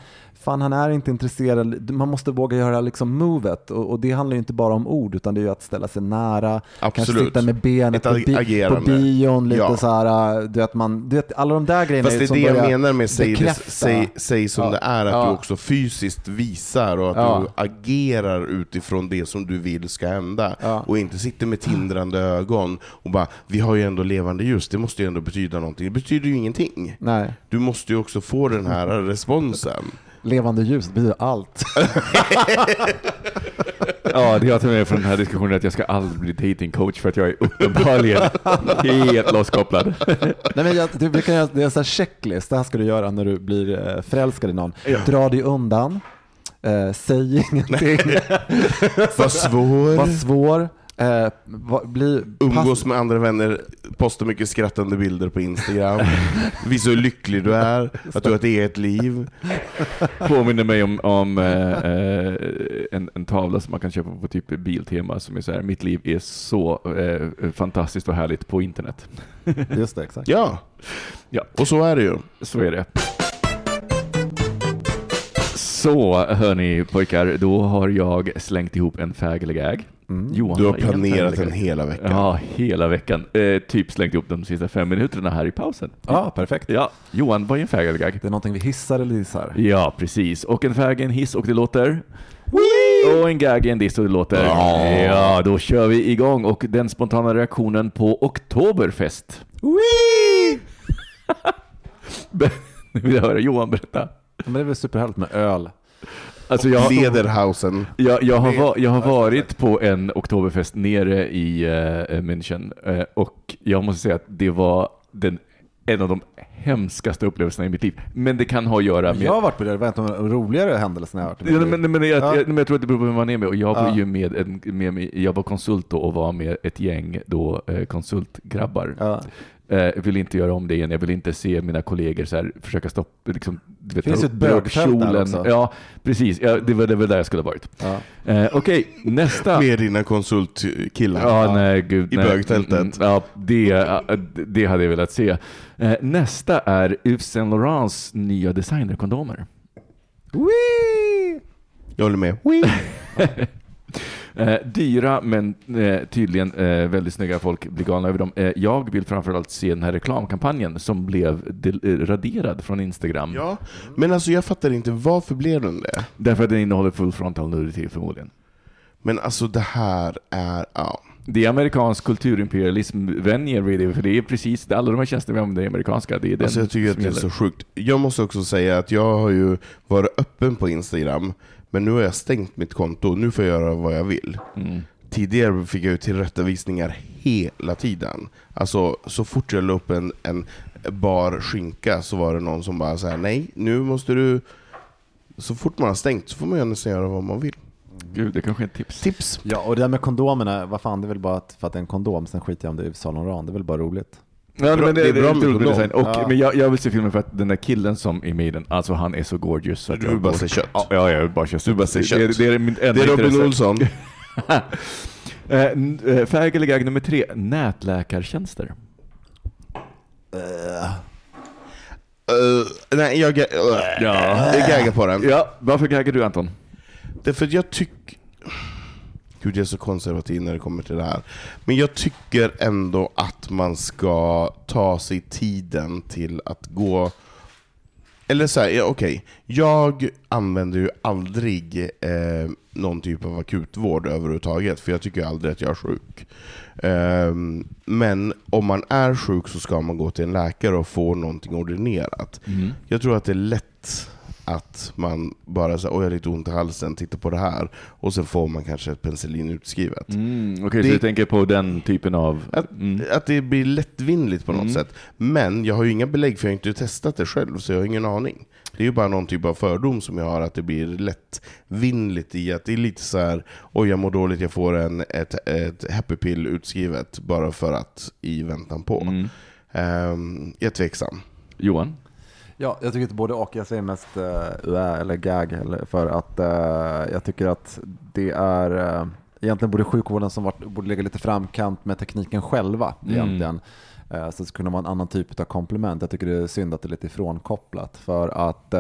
[SPEAKER 3] fan han är inte intresserad, man måste våga göra liksom movet och, och det handlar ju inte bara om ord utan det är ju att ställa sig nära, kanske
[SPEAKER 2] Absolut.
[SPEAKER 3] sitta med benet på, bi- på bion, lite
[SPEAKER 2] Ja.
[SPEAKER 3] så här, du vet, man, du vet, alla de där grejerna
[SPEAKER 2] Fast det är
[SPEAKER 3] som
[SPEAKER 2] det jag menar med säg, det, säg, säg som
[SPEAKER 3] Ja.
[SPEAKER 2] det är, att
[SPEAKER 3] Ja.
[SPEAKER 2] du också fysiskt visar och att du agerar utifrån det som du vill ska hända. Och inte sitter med tindrande ögon och bara, vi har ju ändå levande ljus, det måste ju ändå betyda någonting. Det betyder ju ingenting.
[SPEAKER 3] Nej,
[SPEAKER 2] Du måste ju också få den här responsen.
[SPEAKER 3] Levande ljus blir ju allt. *laughs*
[SPEAKER 1] Ja, det jag tar med från den här diskussionen att jag ska aldrig bli datingcoach för att jag är uppenbarligen helt losskopplad. *laughs*
[SPEAKER 3] Nej, men jag, du, kan göra, det är en sån här checklist, det här ska du göra när du blir eh, förälskad i någon. Dra dig undan, eh, säg ingenting, *laughs*
[SPEAKER 2] Var svår,
[SPEAKER 3] var svår, eh, var, bli,
[SPEAKER 2] umgås med andra vänner, posta mycket skrattande bilder på Instagram, *laughs* visa hur lycklig du är, att du har ett eget liv.
[SPEAKER 1] Påminner mig om, om eh, eh, en, en tavla som man kan köpa på typ Biltema som är så här, mitt liv är så eh, fantastiskt och härligt på internet.
[SPEAKER 3] Just det, exakt.
[SPEAKER 2] Ja,
[SPEAKER 1] Ja.
[SPEAKER 2] och så är det ju.
[SPEAKER 1] Så är det. Så hörni pojkar, då har jag slängt ihop en faglig gag. Johan
[SPEAKER 2] Du har planerat den hela veckan.
[SPEAKER 1] Ja, hela veckan. Eh, typ slängt ihop de sista fem minuterna här i pausen.
[SPEAKER 3] Ja, perfekt.
[SPEAKER 1] Ja, Johan, vad är en gag?
[SPEAKER 3] Det är någonting vi hissar eller dissar.
[SPEAKER 1] Ja, precis. Och en fag är en hiss och det låter... Och en gag är en diss och det låter...
[SPEAKER 2] Ja.
[SPEAKER 1] Ja, då kör vi igång. Och den spontana reaktionen på Oktoberfest. *laughs* Nu vill jag höra Johan berätta.
[SPEAKER 3] Men det är väl superhärligt med öl.
[SPEAKER 1] Alltså jag,
[SPEAKER 2] Lederhausen.
[SPEAKER 1] jag, jag, har, va- jag har varit på en Oktoberfest nere i uh, München eh, och jag måste säga att det var den, en av de hemskaste upplevelserna i mitt liv. Men det kan ha att göra med...
[SPEAKER 3] Jag har varit på det, det var en av de roligare händelserna jag har varit
[SPEAKER 1] Ja,
[SPEAKER 3] med.
[SPEAKER 1] men, men, jag,
[SPEAKER 3] Ja.
[SPEAKER 1] jag, men jag tror att det beror på vem man är med. Och jag var
[SPEAKER 3] Ja.
[SPEAKER 1] ju med, en, med, med, jag var konsult då och var med ett gäng då, eh, konsultgrabbar.
[SPEAKER 3] Ja.
[SPEAKER 1] Eh, jag vill inte göra om det igen. Jag vill inte se mina kollegor så här, försöka stoppa, liksom, du vet,
[SPEAKER 3] Finns ett bögfält där också.
[SPEAKER 1] Ja, precis. Ja, det, var, det var där jag skulle ha varit.
[SPEAKER 3] Ja.
[SPEAKER 1] Eh, Okej, nästa. *laughs*
[SPEAKER 2] Med dina konsultkillar.
[SPEAKER 1] Ja, nej, gud.
[SPEAKER 2] I
[SPEAKER 1] nej.
[SPEAKER 2] bögtältet.
[SPEAKER 1] Mm, Ja, det, det hade jag velat se. Eh, Nästa är Yves Saint Laurents nya designerkondomer.
[SPEAKER 2] Jag håller med. *laughs*
[SPEAKER 1] Eh, dyra men eh, tydligen eh, väldigt snygga. Folk blir galna över dem. Eh, jag vill framförallt se den här reklamkampanjen som blev del- eh, raderad från Instagram.
[SPEAKER 2] Ja, men alltså jag fattar inte, varför blev den det?
[SPEAKER 1] Därför att den innehåller full frontal nudity förmodligen.
[SPEAKER 2] Men alltså det här är, ja.
[SPEAKER 1] Det är amerikansk kulturimperialism, vänjer vid det, för det är precis, alla de här tjänsterna vi använder är amerikanska. Det är den
[SPEAKER 2] Alltså jag tycker att det är så sjukt. Jag måste också säga att jag har ju varit öppen på Instagram, men nu har jag stängt mitt konto. Nu får jag göra vad jag vill.
[SPEAKER 1] Mm.
[SPEAKER 2] Tidigare fick jag ju tillrättavisningar hela tiden. Alltså så fort jag la upp en, en bar skinka så var det någon som bara så nej, nu måste du... Så fort man har stängt så får man ju nästan göra vad man vill.
[SPEAKER 1] Gud, det kanske är ett tips.
[SPEAKER 2] Tips!
[SPEAKER 3] Ja, och det där med kondomerna, vad fan, det är väl bara att, för att det är en kondom, sen skiter jag om det är Laurent, det är väl bara roligt.
[SPEAKER 1] Ja,
[SPEAKER 2] Bra-
[SPEAKER 1] men det,
[SPEAKER 2] det är
[SPEAKER 1] det
[SPEAKER 2] bra
[SPEAKER 1] är
[SPEAKER 2] med
[SPEAKER 1] design. Och,
[SPEAKER 3] Ja.
[SPEAKER 1] Men jag, jag vill se filmen för att den där killen som är med i den, alltså han är så gorgeous. Så
[SPEAKER 2] Du vill bara se kött?
[SPEAKER 1] Ja, ja, jag vill bara se kött.
[SPEAKER 2] Du bara se
[SPEAKER 1] Det-
[SPEAKER 2] kött.
[SPEAKER 1] Det, det är min enda
[SPEAKER 2] Det är Robin. Olsson. *laughs*
[SPEAKER 1] Eh, eh, Fag eller gag nummer tre, nätläkartjänster.
[SPEAKER 2] Uh, nej, jag, uh,
[SPEAKER 1] Ja.
[SPEAKER 2] jag gaggar på den.
[SPEAKER 1] Ja, varför gaggar du Anton?
[SPEAKER 2] Därför att jag tycker... Gud, jag är så konservativ när det kommer till det här. Men jag tycker ändå att man ska ta sig tiden till att gå... Eller så här, ja, okej. Jag använder ju aldrig eh, någon typ av akutvård överhuvudtaget, för jag tycker aldrig att jag är sjuk. Ehm, men om man är sjuk så ska man gå till en läkare och få någonting ordinerat. Jag tror att det är lätt att man bara säger oj jag har lite ont i halsen, titta på det här. Och sen får man kanske ett penicillin utskrivet.
[SPEAKER 1] Mm, Okej,
[SPEAKER 2] Det-
[SPEAKER 1] så du tänker på den typen av...
[SPEAKER 2] Att,
[SPEAKER 1] Mm.
[SPEAKER 2] att det blir lättvindigt på något
[SPEAKER 1] Mm.
[SPEAKER 2] sätt. Men jag har ju inga belägg för jag har inte testat det själv, så jag har ingen aning. Det är ju bara någon typ av fördom som jag har, att det blir lättvindigt i att det är lite så här, oj jag mår dåligt, jag får en, ett, ett happy pill utskrivet bara för att i väntan på.
[SPEAKER 1] Mm.
[SPEAKER 2] Ehm, jag är tveksam.
[SPEAKER 1] Johan?
[SPEAKER 3] Ja, jag tycker inte både och. Jag säger mest uh, eller gag eller för att eh, jag tycker att det är uh, egentligen borde sjukvården som varit, borde ligga lite framkant med tekniken själva
[SPEAKER 1] Mm.
[SPEAKER 3] egentligen. Eh, så det skulle kunna vara en annan typ av komplement. Jag tycker det är synd att det är lite ifrånkopplat för att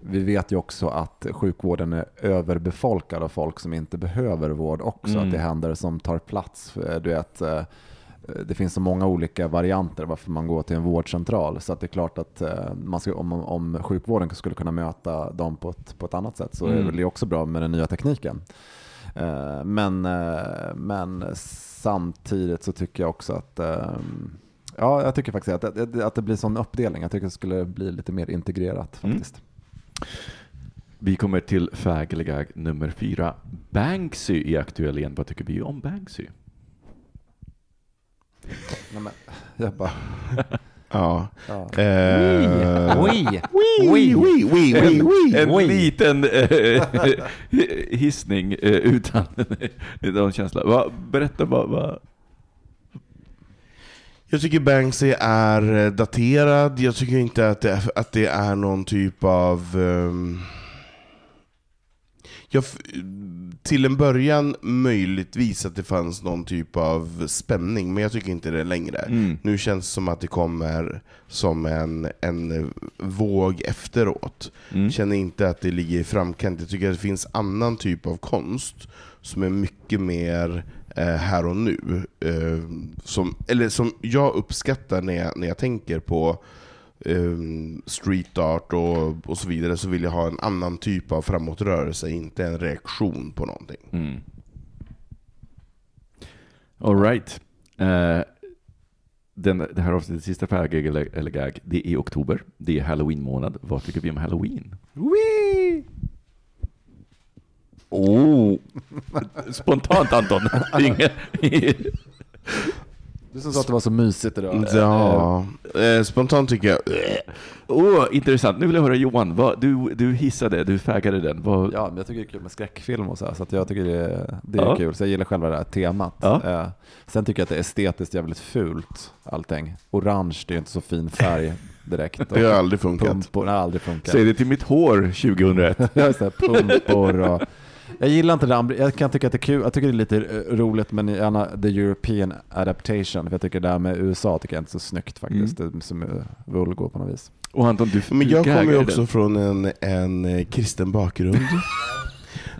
[SPEAKER 3] vi vet ju också att sjukvården är överbefolkad av folk som inte behöver vård också.
[SPEAKER 1] Mm.
[SPEAKER 3] Att det händer som tar plats. Du vet, det finns så många olika varianter varför man går till en vårdcentral. Så att det är klart att eh, man ska, om, om sjukvården skulle kunna möta dem på ett, på ett annat sätt så är
[SPEAKER 1] Mm.
[SPEAKER 3] väl det också bra med den nya tekniken. Eh, Men, eh, men samtidigt så tycker jag också att eh, Ja, jag tycker faktiskt att, att, att det blir sån uppdelning. Jag tycker det skulle bli lite mer integrerat
[SPEAKER 1] Mm.
[SPEAKER 3] faktiskt.
[SPEAKER 1] Vi kommer till gag nummer fyra. Banksy är aktuell igen. Vad tycker vi om Banksy?
[SPEAKER 3] Nej, men, jag bara, *laughs*
[SPEAKER 2] Ja.
[SPEAKER 3] ja.
[SPEAKER 2] Eh,
[SPEAKER 3] oj,
[SPEAKER 2] oj, oj.
[SPEAKER 1] En
[SPEAKER 3] Oj.
[SPEAKER 1] liten eh, *laughs* hissning eh, utan *laughs* någon känsla. Va, berätta vad... vad
[SPEAKER 2] Jag tycker Banksy är eh, daterad, jag tycker inte att det är, att det är någon typ av... ehm, jag, till en början möjligtvis att det fanns någon typ av spänning, men jag tycker inte det längre.
[SPEAKER 1] Mm.
[SPEAKER 2] Nu känns det som att det kommer som en, en våg efteråt.
[SPEAKER 1] Mm.
[SPEAKER 2] Känner inte att det ligger i framkant. Jag tycker att det finns annan typ av konst som är mycket mer eh, här och nu. Eh, som, eller som jag uppskattar när jag, när jag tänker på street art och, och så vidare, så vill jag ha en annan typ av framåtrörelse, inte en reaktion på någonting.
[SPEAKER 1] Mm. All right. Eh, den, det här avsnittets sista fag eller, eller gag, det är oktober. Det är halloween-månad. Vad tycker vi om halloween? Oh. *laughs* Spontant Anton. *laughs* Inge-
[SPEAKER 3] Du som sa att det var så mysigt idag.
[SPEAKER 2] Ja, eh, spontant tycker jag...
[SPEAKER 1] oh, intressant. Nu vill jag höra Johan. Vad, du, du hissade, du faggade den. Vad,
[SPEAKER 3] Ja, men jag tycker det är kul med skräckfilm och så, här, så att jag tycker det är, det är
[SPEAKER 1] Ja.
[SPEAKER 3] kul. Så jag gillar själva det här temat.
[SPEAKER 1] Ja.
[SPEAKER 3] Eh, sen tycker jag att det är estetiskt jävligt fult, allting. Orange, det är ju inte så fin färg direkt. *laughs*
[SPEAKER 2] Det har aldrig funkat.
[SPEAKER 3] Pumpor, har aldrig funkat.
[SPEAKER 1] Säg det till mitt hår 2001. *laughs*
[SPEAKER 3] Ja, just det, pumpor och... Jag gillar inte det där, jag kan tycka att det är kul, jag tycker det är lite eh, roligt men gärna the European adaptation, för jag tycker det där med USA tycker jag inte är så snyggt faktiskt, det är som är vulgo på något vis.
[SPEAKER 1] Och Anton, du,
[SPEAKER 2] Men
[SPEAKER 1] du
[SPEAKER 2] jag kommer ju också från en, en eh, kristen bakgrund. *laughs*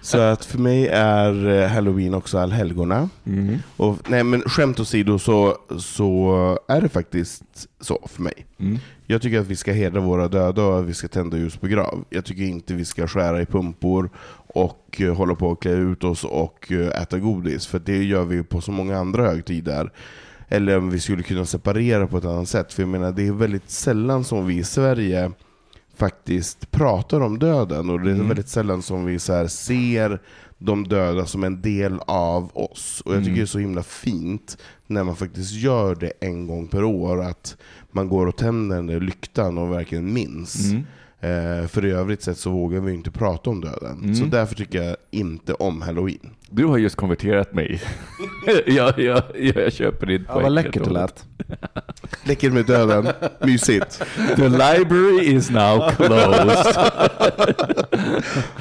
[SPEAKER 2] Så att för mig är eh, halloween också allhelgona.
[SPEAKER 1] Mm.
[SPEAKER 2] Och, nej men skämt åsido så, så är det faktiskt så för mig.
[SPEAKER 1] Mm.
[SPEAKER 2] Jag tycker att vi ska hedra våra döda och att vi ska tända ljus på grav. Jag tycker inte vi ska skära i pumpor och eh, hålla på och klä ut oss och eh, äta godis, för det gör vi på så många andra högtider. Eller om vi skulle kunna separera på ett annat sätt, för jag menar det är väldigt sällan som vi i Sverige faktiskt pratar om döden, och det är
[SPEAKER 1] Mm.
[SPEAKER 2] väldigt sällan som vi så ser de döda som en del av oss. Och jag tycker
[SPEAKER 1] Mm.
[SPEAKER 2] det är så himla fint när man faktiskt gör det en gång per år, att man går och tänder den där lyktan och verkligen minns.
[SPEAKER 1] Mm.
[SPEAKER 2] Eh, för i övrigt sett så vågar vi inte prata om döden.
[SPEAKER 1] Mm.
[SPEAKER 2] Så därför tycker jag inte om halloween.
[SPEAKER 1] Du har just konverterat mig. *laughs* jag, jag, jag, jag köper din
[SPEAKER 3] Ja, vad läckert det lät.
[SPEAKER 2] Läcker med döden. *laughs* Mysigt.
[SPEAKER 1] The library is now closed. *laughs*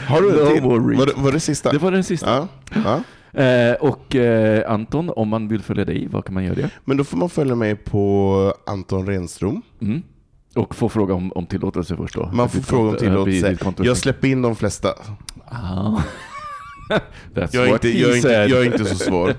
[SPEAKER 2] Har du en
[SPEAKER 1] No
[SPEAKER 2] till? Var det, var det sista?
[SPEAKER 1] Det var den sista.
[SPEAKER 2] Ja. ja.
[SPEAKER 1] Eh, och eh, Anton, om man vill följa dig, vad kan man göra det?
[SPEAKER 2] Men då får man följa mig på Anton Renström.
[SPEAKER 1] Mm. Och få fråga om, om tillåtelse först då?
[SPEAKER 2] Man får fråga om tillåtelse. Jag släpper in de flesta.
[SPEAKER 1] Ah. *laughs* That's
[SPEAKER 2] Jag är, inte, jag, är inte, jag är inte så svår.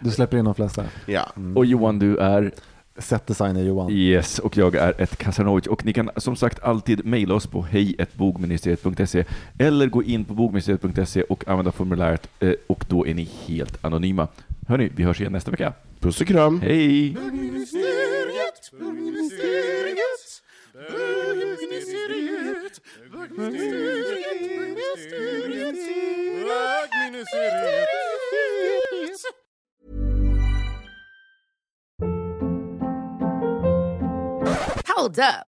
[SPEAKER 3] Du släpper in de flesta.
[SPEAKER 2] Ja.
[SPEAKER 1] Och Johan, du är
[SPEAKER 3] Setdesigner Johan.
[SPEAKER 1] Yes, och jag är ett Casanovic. Och ni kan som sagt alltid mejla oss på hejbogministeriet.se eller gå in på bogministeriet.se och använda formuläret eh, och då är ni helt anonyma. Hörni, vi hörs igen nästa vecka.
[SPEAKER 2] Puss och kram.
[SPEAKER 1] Hej!
[SPEAKER 5] Hold up.